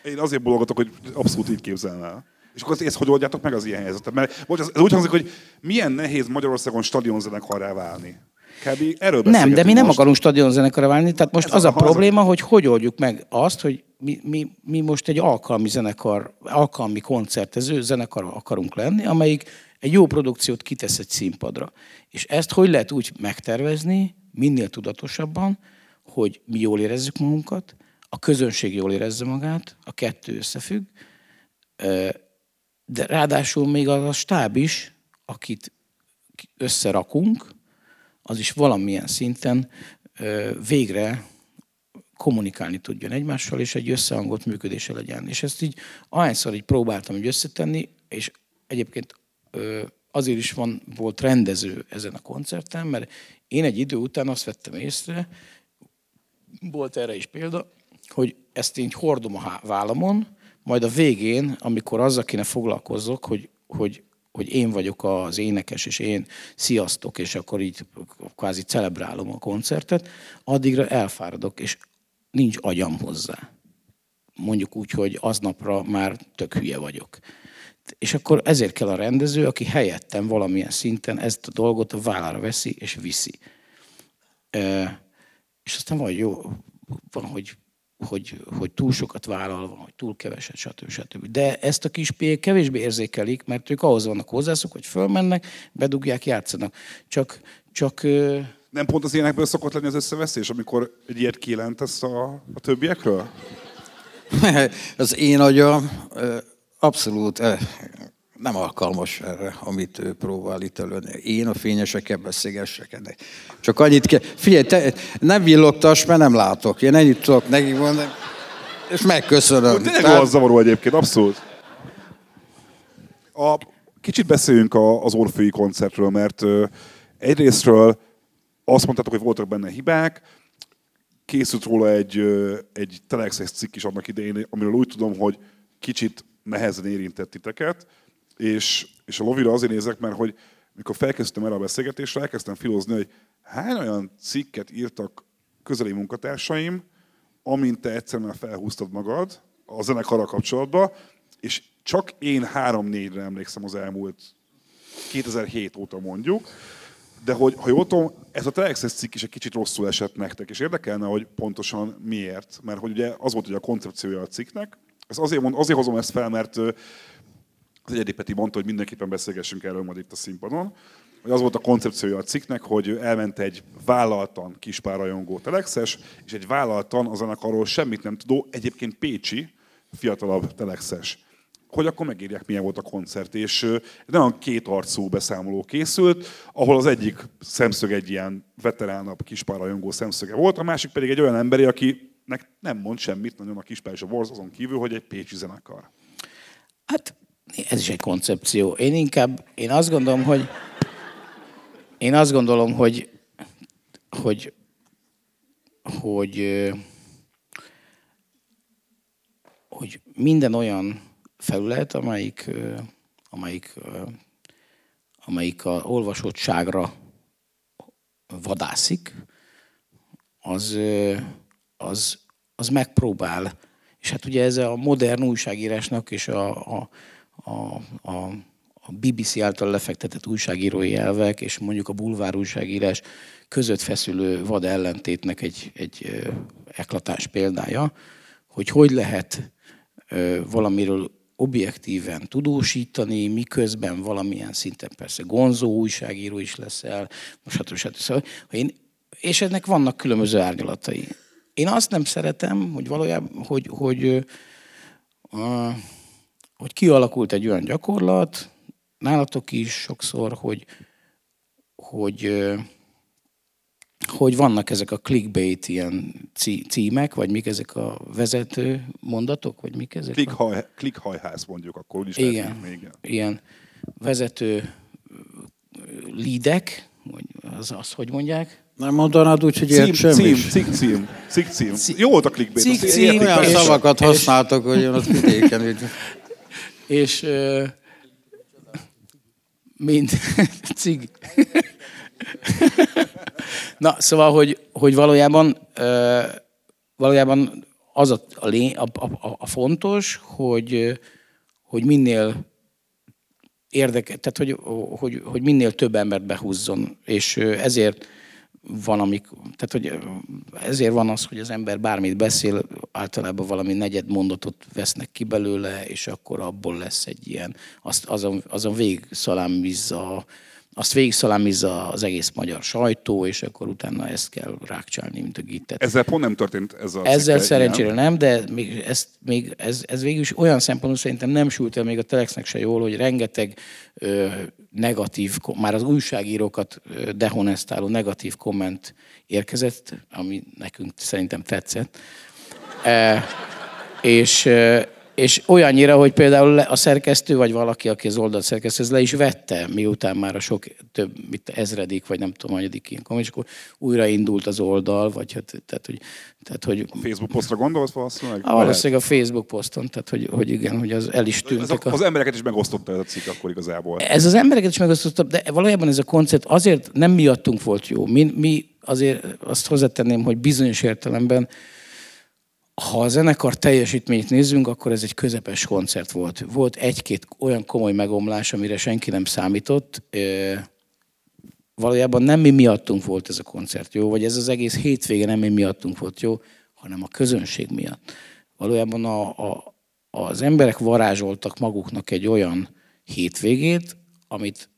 A: Én azért bologatok, hogy abszolút így képzelem el. És akkor ezt hogy oldjátok meg az ilyen helyzetet? Mert most ez úgy hangzik, hogy milyen nehéz Magyarországon stadionzenekarrá válni. Kb. erről
D: Nem, de mi nem most. akarunk stadionzenekarra válni. Tehát most ez az a, a probléma, hogy hogy oldjuk meg azt, hogy mi, mi, mi most egy alkalmi zenekar, alkalmi koncertező zenekar akarunk lenni, amelyik egy jó produkciót kitesz egy színpadra. És ezt hogy lehet úgy megtervezni, minél tudatosabban, hogy mi jól érezzük magunkat, a közönség jól érezze magát, a kettő összefügg, de ráadásul még az a stáb is, akit összerakunk, az is valamilyen szinten végre kommunikálni tudjon egymással, és egy összehangolt működése legyen. És ezt így ahányszor így próbáltam így összetenni, és egyébként azért is van, volt rendező ezen a koncerten, mert én egy idő után azt vettem észre, volt erre is példa, hogy ezt így hordom a vállamon, majd a végén, amikor azzal kéne foglalkozzok, hogy, hogy, hogy én vagyok az énekes, és én sziasztok, és akkor így kvázi celebrálom a koncertet, addigra elfáradok, és nincs agyam hozzá. Mondjuk úgy, hogy aznapra már tök hülye vagyok. És akkor ezért kell a rendező, aki helyettem valamilyen szinten ezt a dolgot a vállára veszi és viszi. E, és aztán van, jó, van, hogy hogy, hogy túl sokat vállalva, hogy túl keveset, stb. stb. De ezt a kis piék kevésbé érzékelik, mert ők ahhoz vannak hozzászok, hogy fölmennek, bedugják, játszanak. Csak, csak
A: nem pont az ilyenekből szokott lenni az összeveszés, amikor egy ilyet kijelentesz a, a többiekről?
B: az én agyam abszolút nem alkalmas erre, amit ő próbál itt előni. Én a fényesekkel beszélgessek ennek. Csak annyit kell, figyelj, te nem villogtass, mert nem látok. Én ennyit tudok neki mondani, és megköszönöm.
A: Tényleg Tehát... zavaró egyébként, abszolút. A, kicsit beszéljünk a, az Orfői koncertről, mert ö, egyrésztről azt mondtátok, hogy voltak benne hibák, készült róla egy, ö, egy telexes cikk is annak idején, amiről úgy tudom, hogy kicsit nehezen érintett titeket, és, és a lovira azért nézek, mert hogy mikor felkezdtem erre a beszélgetésre, elkezdtem filozni, hogy hány olyan cikket írtak közeli munkatársaim, amint te egyszerűen felhúztad magad a zenekarral kapcsolatban, és csak én három-négyre emlékszem az elmúlt 2007 óta mondjuk, de hogy, ha jól tudom, ez a Telexes cikk is egy kicsit rosszul esett nektek, és érdekelne, hogy pontosan miért. Mert hogy ugye az volt ugye a koncepciója a cikknek, ez azért, mond, azért hozom ezt fel, mert az Egyedi Peti mondta, hogy mindenképpen beszélgessünk erről majd itt a színpadon, hogy az volt a koncepciója a cikknek, hogy elment egy vállaltan kispárajongó telexes, és egy vállaltan a zenekarról semmit nem tudó, egyébként Pécsi, fiatalabb telexes hogy akkor megírják, milyen volt a koncert. És nagyon két arcú beszámoló készült, ahol az egyik szemszög egy ilyen veteránabb kispárajongó szemszöge volt, a másik pedig egy olyan emberi, akinek nem mond semmit nagyon a kispár és a borz azon kívül, hogy egy pécsi zenekar.
D: Hát ez is egy koncepció. Én inkább, én azt gondolom, hogy én azt gondolom, hogy hogy, hogy, hogy minden olyan felület, amelyik, amelyik, amelyik a olvasottságra vadászik, az, az, az megpróbál. És hát ugye ez a modern újságírásnak és a, a, a, a, a BBC által lefektetett újságírói elvek és mondjuk a bulvár újságírás között feszülő vad ellentétnek egy, egy eklatás példája, hogy hogy lehet valamiről objektíven tudósítani, miközben valamilyen szinten persze gonzó újságíró is leszel, most hát, hát szóval, én, és ennek vannak különböző árnyalatai. Én azt nem szeretem, hogy valójában, hogy, hogy, uh, hogy kialakult egy olyan gyakorlat, nálatok is sokszor, hogy, hogy, hogy vannak ezek a clickbait ilyen címek, vagy mik ezek a vezető mondatok, vagy mik ezek?
A: Klickhaj, a... Klickhajház mondjuk, akkor úgyis
D: igen, még. Ilyen vezető lídek, vagy az, az hogy mondják?
B: Nem mondanád úgy, hogy cím,
A: cím, cím, cím, cím, cím, cím. Jó volt a clickbait.
B: Cím, cím, olyan szavakat használtok, hogy én ott vidéken.
D: És mind cig. Na, szóval, hogy, hogy valójában, valójában az a, a, a, a, a fontos, hogy, hogy minél érdeke, tehát hogy, hogy, hogy minél több embert behúzzon, és ezért van, amik, tehát hogy ezért van az, hogy az ember bármit beszél, általában valami negyed mondatot vesznek ki belőle, és akkor abból lesz egy ilyen, azt, azon, azon végig szalámizza azt végigszalámizza az egész magyar sajtó, és akkor utána ezt kell rákcsálni, mint a gittet.
A: Ezzel pont nem történt ez a
D: Ezzel szerencsére nem, de még, ezt, még ez, ez végül is olyan szempontból szerintem nem sült el még a Telexnek se jól, hogy rengeteg ö, negatív, már az újságírókat dehonestáló negatív komment érkezett, ami nekünk szerintem tetszett. E, és és olyannyira, hogy például a szerkesztő, vagy valaki, aki az oldalt szerkesztő, ez le is vette, miután már a sok több, mit ezredik, vagy nem tudom, hanyadik ilyen és akkor újraindult az oldal, vagy hát, tehát, hogy, tehát, hogy...
A: A Facebook posztra gondolsz valószínűleg?
D: Ah, valószínűleg a Facebook poszton, tehát, hogy, hogy igen, hogy az el is tűntek.
A: Az, a... az embereket is megosztotta ez a cikk akkor igazából.
D: Ez az embereket is megosztotta, de valójában ez a koncept azért nem miattunk volt jó. Mi, mi azért azt hozzátenném, hogy bizonyos értelemben ha a zenekar teljesítményt nézzünk, akkor ez egy közepes koncert volt. Volt egy-két olyan komoly megomlás, amire senki nem számított. Valójában nem mi miattunk volt ez a koncert jó, vagy ez az egész hétvége nem mi miattunk volt jó, hanem a közönség miatt. Valójában a, a, az emberek varázsoltak maguknak egy olyan hétvégét, amit,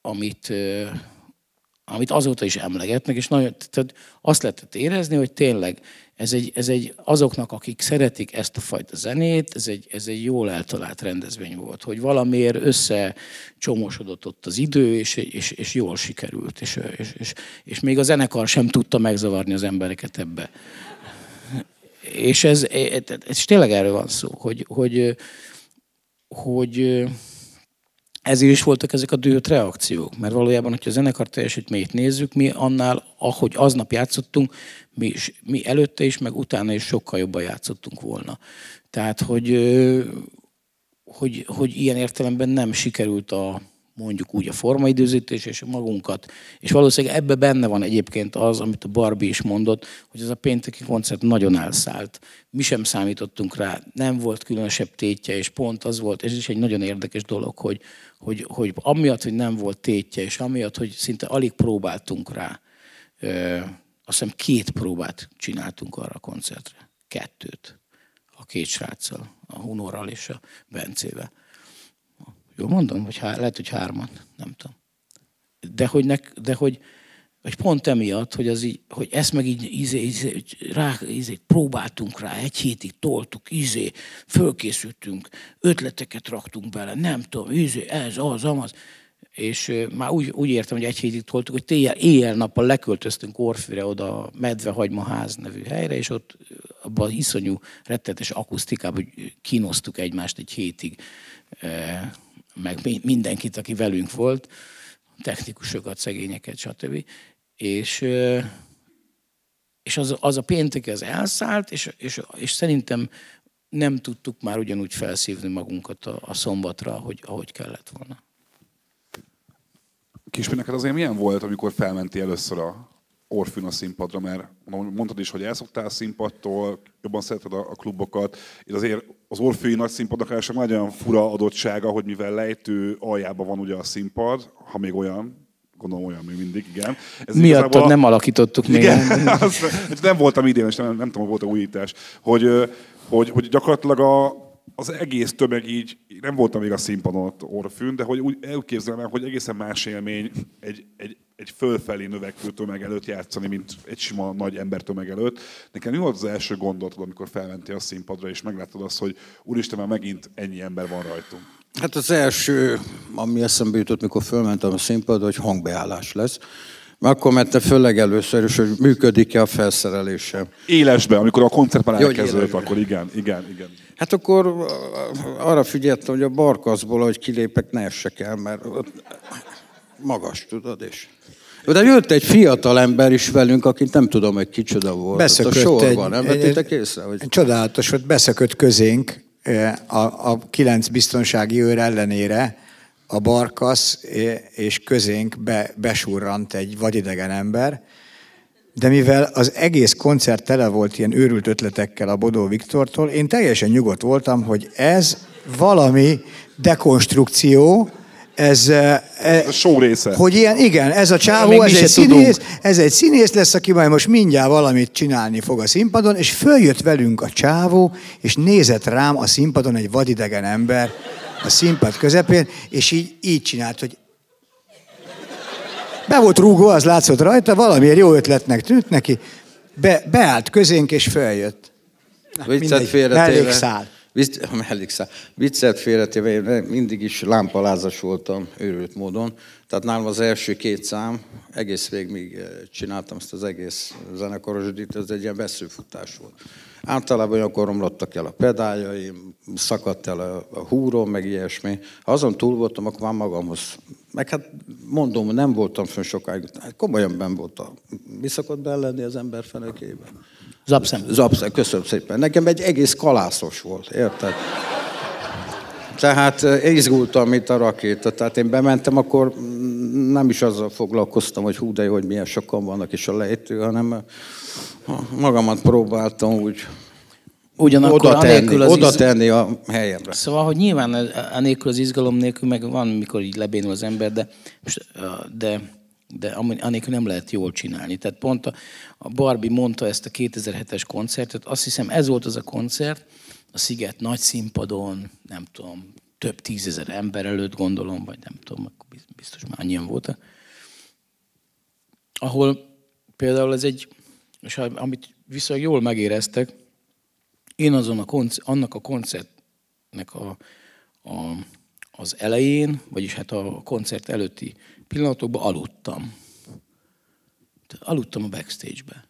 D: amit, amit azóta is emlegetnek, és nagyon, tehát azt lehetett érezni, hogy tényleg ez egy, ez egy azoknak, akik szeretik ezt a fajta zenét, ez egy, ez egy jól eltalált rendezvény volt, hogy valamiért összecsomósodott ott az idő, és, és, és jól sikerült, és, és, és, és még a zenekar sem tudta megzavarni az embereket ebbe. És ez, ez, ez tényleg erről van szó, hogy, hogy, hogy ezért is voltak ezek a dühött reakciók, mert valójában, hogyha a zenekar teljesítményt nézzük, mi annál, ahogy aznap játszottunk, mi, mi előtte is, meg utána is sokkal jobban játszottunk volna. Tehát, hogy, hogy, hogy ilyen értelemben nem sikerült a, mondjuk úgy a formaidőzítés és magunkat. És valószínűleg ebbe benne van egyébként az, amit a Barbie is mondott, hogy ez a pénteki koncert nagyon elszállt. Mi sem számítottunk rá, nem volt különösebb tétje, és pont az volt, ez is egy nagyon érdekes dolog, hogy, hogy, hogy amiatt, hogy nem volt tétje, és amiatt, hogy szinte alig próbáltunk rá, ö, azt hiszem két próbát csináltunk arra a koncertre. Kettőt. A két sráccal, a Hunorral és a Bencével Jól mondom? Vagy há- lehet, hogy hármat, nem tudom. De hogy, nek, de hogy, vagy pont emiatt, hogy, az így, hogy ezt meg így izé, izé, rá, izé, próbáltunk rá, egy hétig toltuk, izé, fölkészültünk, ötleteket raktunk bele, nem tudom, izé, ez, az, amaz. És már úgy, úgy értem, hogy egy hétig toltuk, hogy téjjel, éjjel-nappal leköltöztünk Orfűre, oda a Medvehagyma ház nevű helyre, és ott abban a iszonyú rettetes akusztikában, hogy kínoztuk egymást egy hétig meg mindenkit, aki velünk volt, technikusokat, szegényeket, stb. És, és az, az a péntek az elszállt, és, és, és szerintem nem tudtuk már ugyanúgy felszívni magunkat a, a szombatra, ahogy, ahogy kellett volna.
A: Kispi, neked azért milyen volt, amikor felmenti először a Orfűn a színpadra, mert mondtad is, hogy elszoktál a színpadtól, jobban szereted a, a klubokat, és azért az Orfűi nagy színpadnak első nagyon fura adottsága, hogy mivel lejtő aljában van ugye a színpad, ha még olyan, gondolom olyan még mindig, igen.
D: Ez Miattad a... nem alakítottuk még. Igen,
A: az, nem voltam idén, és nem, nem tudom, volt a újítás, hogy, hogy, hogy gyakorlatilag a, az egész tömeg így, nem voltam még a színpadon ott Orfűn, de hogy úgy elképzelem, hogy egészen más élmény egy, egy, egy fölfelé növekvő tömeg előtt játszani, mint egy sima nagy embertömeg előtt. Nekem mi volt az első gondolatod, amikor felmentél a színpadra, és megláttad azt, hogy úristen, már megint ennyi ember van rajtunk?
B: Hát az első, ami eszembe jutott, mikor fölmentem a színpadra, hogy hangbeállás lesz Mert akkor mente főleg először is, hogy működik-e a felszerelése.
A: Élesben, amikor a koncert már
B: Jó, hogy
A: elkezdődött, akkor igen, igen, igen.
B: Hát akkor arra figyeltem, hogy a barkaszból, hogy kilépek, ne essek el, mert ott magas, tudod, és... De jött egy fiatal ember is velünk, akit nem tudom, hogy kicsoda volt.
C: Beszökött
B: a sorban,
C: egy,
B: nem vettétek észre? Hogy...
C: csodálatos volt, beszökött közénk a, a kilenc biztonsági őr ellenére a barkasz, és közénk be, besurrant egy vadidegen ember, de mivel az egész koncert tele volt ilyen őrült ötletekkel a Bodó Viktortól, én teljesen nyugodt voltam, hogy ez valami dekonstrukció, ez, eh,
A: Ez a show része.
C: hogy ilyen, igen, ez a csávó, ez egy,
D: tudunk.
C: színész, ez egy színész lesz, aki majd most mindjárt valamit csinálni fog a színpadon, és följött velünk a csávó, és nézett rám a színpadon egy vadidegen ember a színpad közepén, és így, így csinált, hogy be volt rúgva, az látszott rajta, valamiért jó ötletnek tűnt neki, be, beállt közénk, és följött.
B: Viccet félretéve.
C: mellékszál.
B: Vicc, mellékszál. Viccet félretéve, mindig is lámpalázas voltam őrült módon. Tehát nálam az első két szám, egész végig még eh, csináltam ezt az egész zenekaros díjt, ez egy ilyen veszőfutás volt. Általában olyankor romlottak el a pedáljaim, szakadt el a, a húrom, meg ilyesmi. Ha azon túl voltam, akkor már magamhoz. Meg hát mondom, nem voltam fönn sokáig. Hát komolyan ben volt a... Mi szokott benne lenni az ember fenekében?
D: Zapszem.
B: Zapszem, köszönöm szépen. Nekem egy egész kalászos volt, érted? Tehát eh, izgultam, mint a rakéta. Tehát én bementem, akkor nem is azzal foglalkoztam, hogy hú, de jó, hogy milyen sokan vannak is a lejtő, hanem eh, magamat próbáltam úgy
D: Ugyanakkor
B: oda tenni,
D: az
B: oda tenni a helyemre.
D: Szóval, hogy nyilván anélkül az izgalom nélkül, meg van, mikor így lebénul az ember, de, de, de anélkül nem lehet jól csinálni. Tehát pont a, a Barbie mondta ezt a 2007-es koncertet, azt hiszem ez volt az a koncert, a Sziget nagy színpadon, nem tudom, több tízezer ember előtt gondolom, vagy nem tudom, akkor biz- biztos már annyian voltak, ahol például ez egy, és amit viszonylag jól megéreztek, én azon a konc- annak a koncertnek a, a, az elején, vagyis hát a koncert előtti pillanatokban aludtam. Aludtam a backstage-be.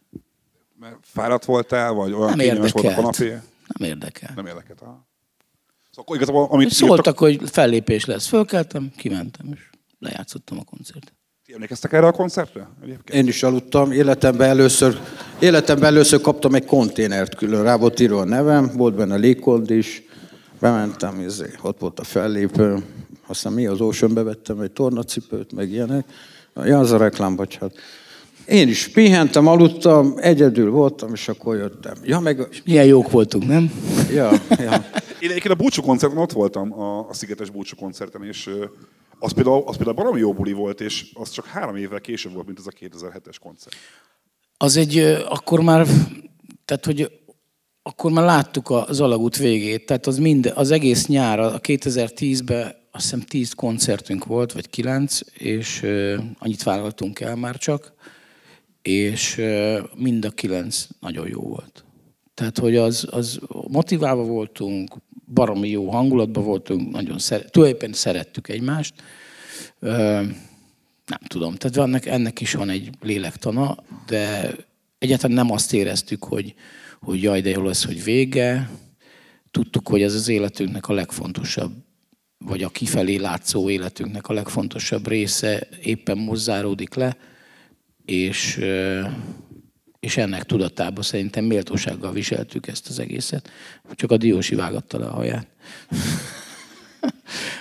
A: Mert fáradt voltál, vagy olyan
D: Nem
A: kényelmes volt a
D: érdekelt.
A: kanapé?
D: Nem érdekel.
A: Nem érdekelt. Aha. Szóval igazából, amit
D: Szóltak, hogy fellépés lesz. Fölkeltem, kimentem, és lejátszottam a koncertet.
A: Ti emlékeztek erre a koncertre? Egyébként?
B: Én is aludtam, életemben először, életemben először kaptam egy konténert külön, rá volt írva a nevem, volt benne légkond is, bementem, izé, ott volt a fellépő, aztán mi az Oceanbe vettem egy tornacipőt, meg ilyenek. Ja, az a reklám, bocsánat. Én is pihentem, aludtam, egyedül voltam, és akkor jöttem. Ja, meg...
D: Milyen jók voltunk, nem?
B: Ja, ja.
A: Én egyébként a búcsú koncerten ott voltam, a, a Szigetes búcsú koncerten, és az például, az például baromi jó buli volt, és az csak három évvel később volt, mint ez a 2007-es koncert.
D: Az egy, akkor már, tehát hogy akkor már láttuk az alagút végét, tehát az, mind, az egész nyár, a 2010-ben azt hiszem 10 koncertünk volt, vagy 9, és annyit vállaltunk el már csak, és mind a kilenc nagyon jó volt. Tehát, hogy az, az motiválva voltunk, baromi jó hangulatban voltunk, nagyon szeret, tulajdonképpen szerettük egymást. Nem tudom, tehát ennek, ennek is van egy lélektana, de egyáltalán nem azt éreztük, hogy, hogy jaj, de jó lesz, hogy vége. Tudtuk, hogy ez az életünknek a legfontosabb, vagy a kifelé látszó életünknek a legfontosabb része éppen most záródik le, és, és ennek tudatában szerintem méltósággal viseltük ezt az egészet. Csak a diósi vágatta le a haját.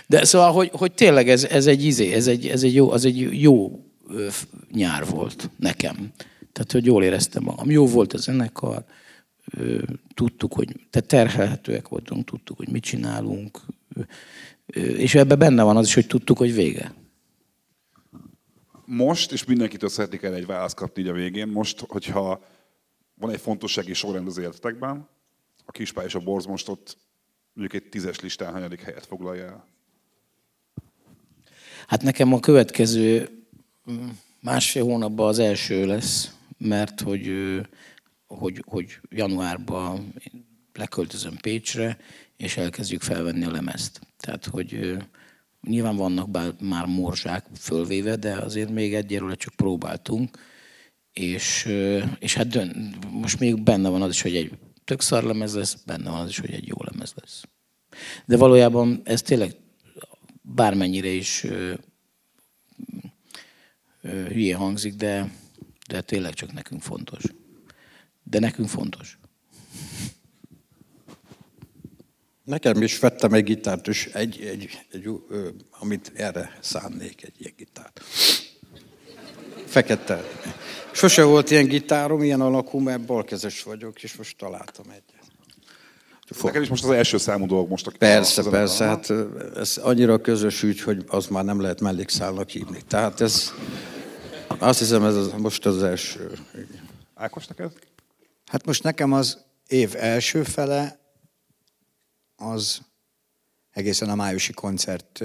D: De szóval, hogy, hogy tényleg ez, ez egy izé, ez egy, ez egy jó, az egy jó nyár volt nekem. Tehát, hogy jól éreztem magam. Jó volt a zenekar, tudtuk, hogy tehát terhelhetőek voltunk, tudtuk, hogy mit csinálunk, és ebben benne van az is, hogy tudtuk, hogy vége.
A: Most, és mindenkitől szeretnék erre egy választ kapni így a végén, most, hogyha van egy fontossági sorrend az életetekben, a kispály és a borz most ott mondjuk egy tízes listán hanyadik helyet foglalja el.
D: Hát nekem a következő mm, másfél hónapban az első lesz, mert hogy, hogy, hogy januárban leköltözöm Pécsre, és elkezdjük felvenni a lemezt. Tehát, hogy Nyilván vannak bár már morzsák fölvéve, de azért még egyelőre csak próbáltunk. És, és hát dön, most még benne van az is, hogy egy tök szar lemez lesz, benne van az is, hogy egy jó lemez lesz. De valójában ez tényleg bármennyire is ö, ö, hülye hangzik, de, de tényleg csak nekünk fontos. De nekünk fontos.
B: Nekem is vettem egy gitárt, és egy, egy, egy, amit erre szánnék, egy ilyen gitárt. Fekete. Sose volt ilyen gitárom, ilyen alakú, mert balkezes vagyok, és most találtam egyet.
A: Nekem is most az első számú dolog most. A,
B: Persze,
A: az
B: persze, hát ez annyira közös ügy, hogy az már nem lehet mellékszálnak hívni. Tehát ez, azt hiszem, ez az, most az első.
A: Ákos, neked?
C: Hát most nekem az év első fele az egészen a májusi koncert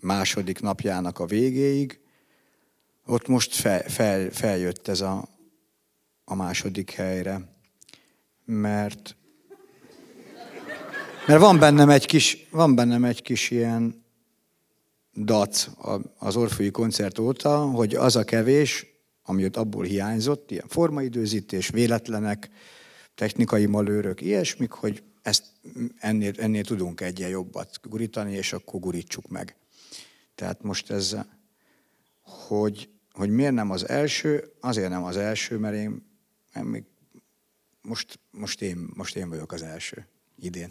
C: második napjának a végéig, ott most fel, fel, feljött ez a, a második helyre, mert, mert van bennem egy kis, van bennem egy kis ilyen dac az Orfői koncert óta, hogy az a kevés, ami ott abból hiányzott, ilyen formaidőzítés, véletlenek, technikai malőrök, ilyesmik, hogy ezt ennél, ennél tudunk egyen jobbat gurítani, és akkor gurítsuk meg. Tehát most ez, hogy, hogy miért nem az első, azért nem az első, mert én, én még most, most, én, most én vagyok az első idén.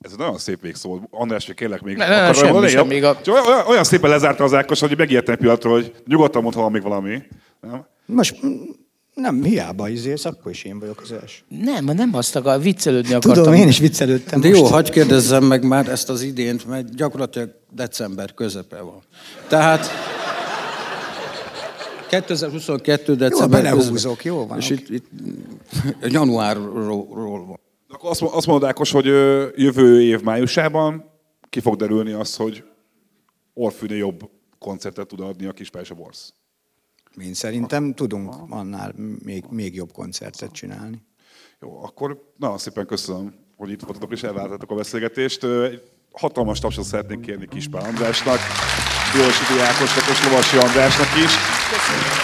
A: Ez egy nagyon szép végszó. András, hogy kérlek még.
D: Ne, ne, semmi, semmi, semmi, még a...
A: olyan, olyan, szépen lezárta az Ákos, hogy megijedtem pillanatra, hogy nyugodtan mondhatom még valami. Nem?
C: Most nem, hiába izélsz, akkor is én vagyok az első.
D: Nem, nem azt akar, viccelődni akartam.
C: Tudom, én is viccelődtem
B: De most. jó, hagyd kérdezzem meg már ezt az idént, mert gyakorlatilag december közepe van. Tehát 2022. december
C: jó, belehúzok, jó van.
B: És itt, itt januárról van.
A: Akkor azt, azt mondod, Ákos, hogy jövő év májusában ki fog derülni az, hogy Orfűnél jobb koncertet tud adni a Kispálysa Borsz.
C: Én szerintem tudunk annál még, még jobb koncertet csinálni.
A: Jó, akkor nagyon szépen köszönöm, hogy itt voltatok és elváltatok a beszélgetést. Hatalmas tapsot szeretnék kérni Kispál Andrásnak, Diósi Diákosnak és Lovasi Andrásnak is. Köszönöm.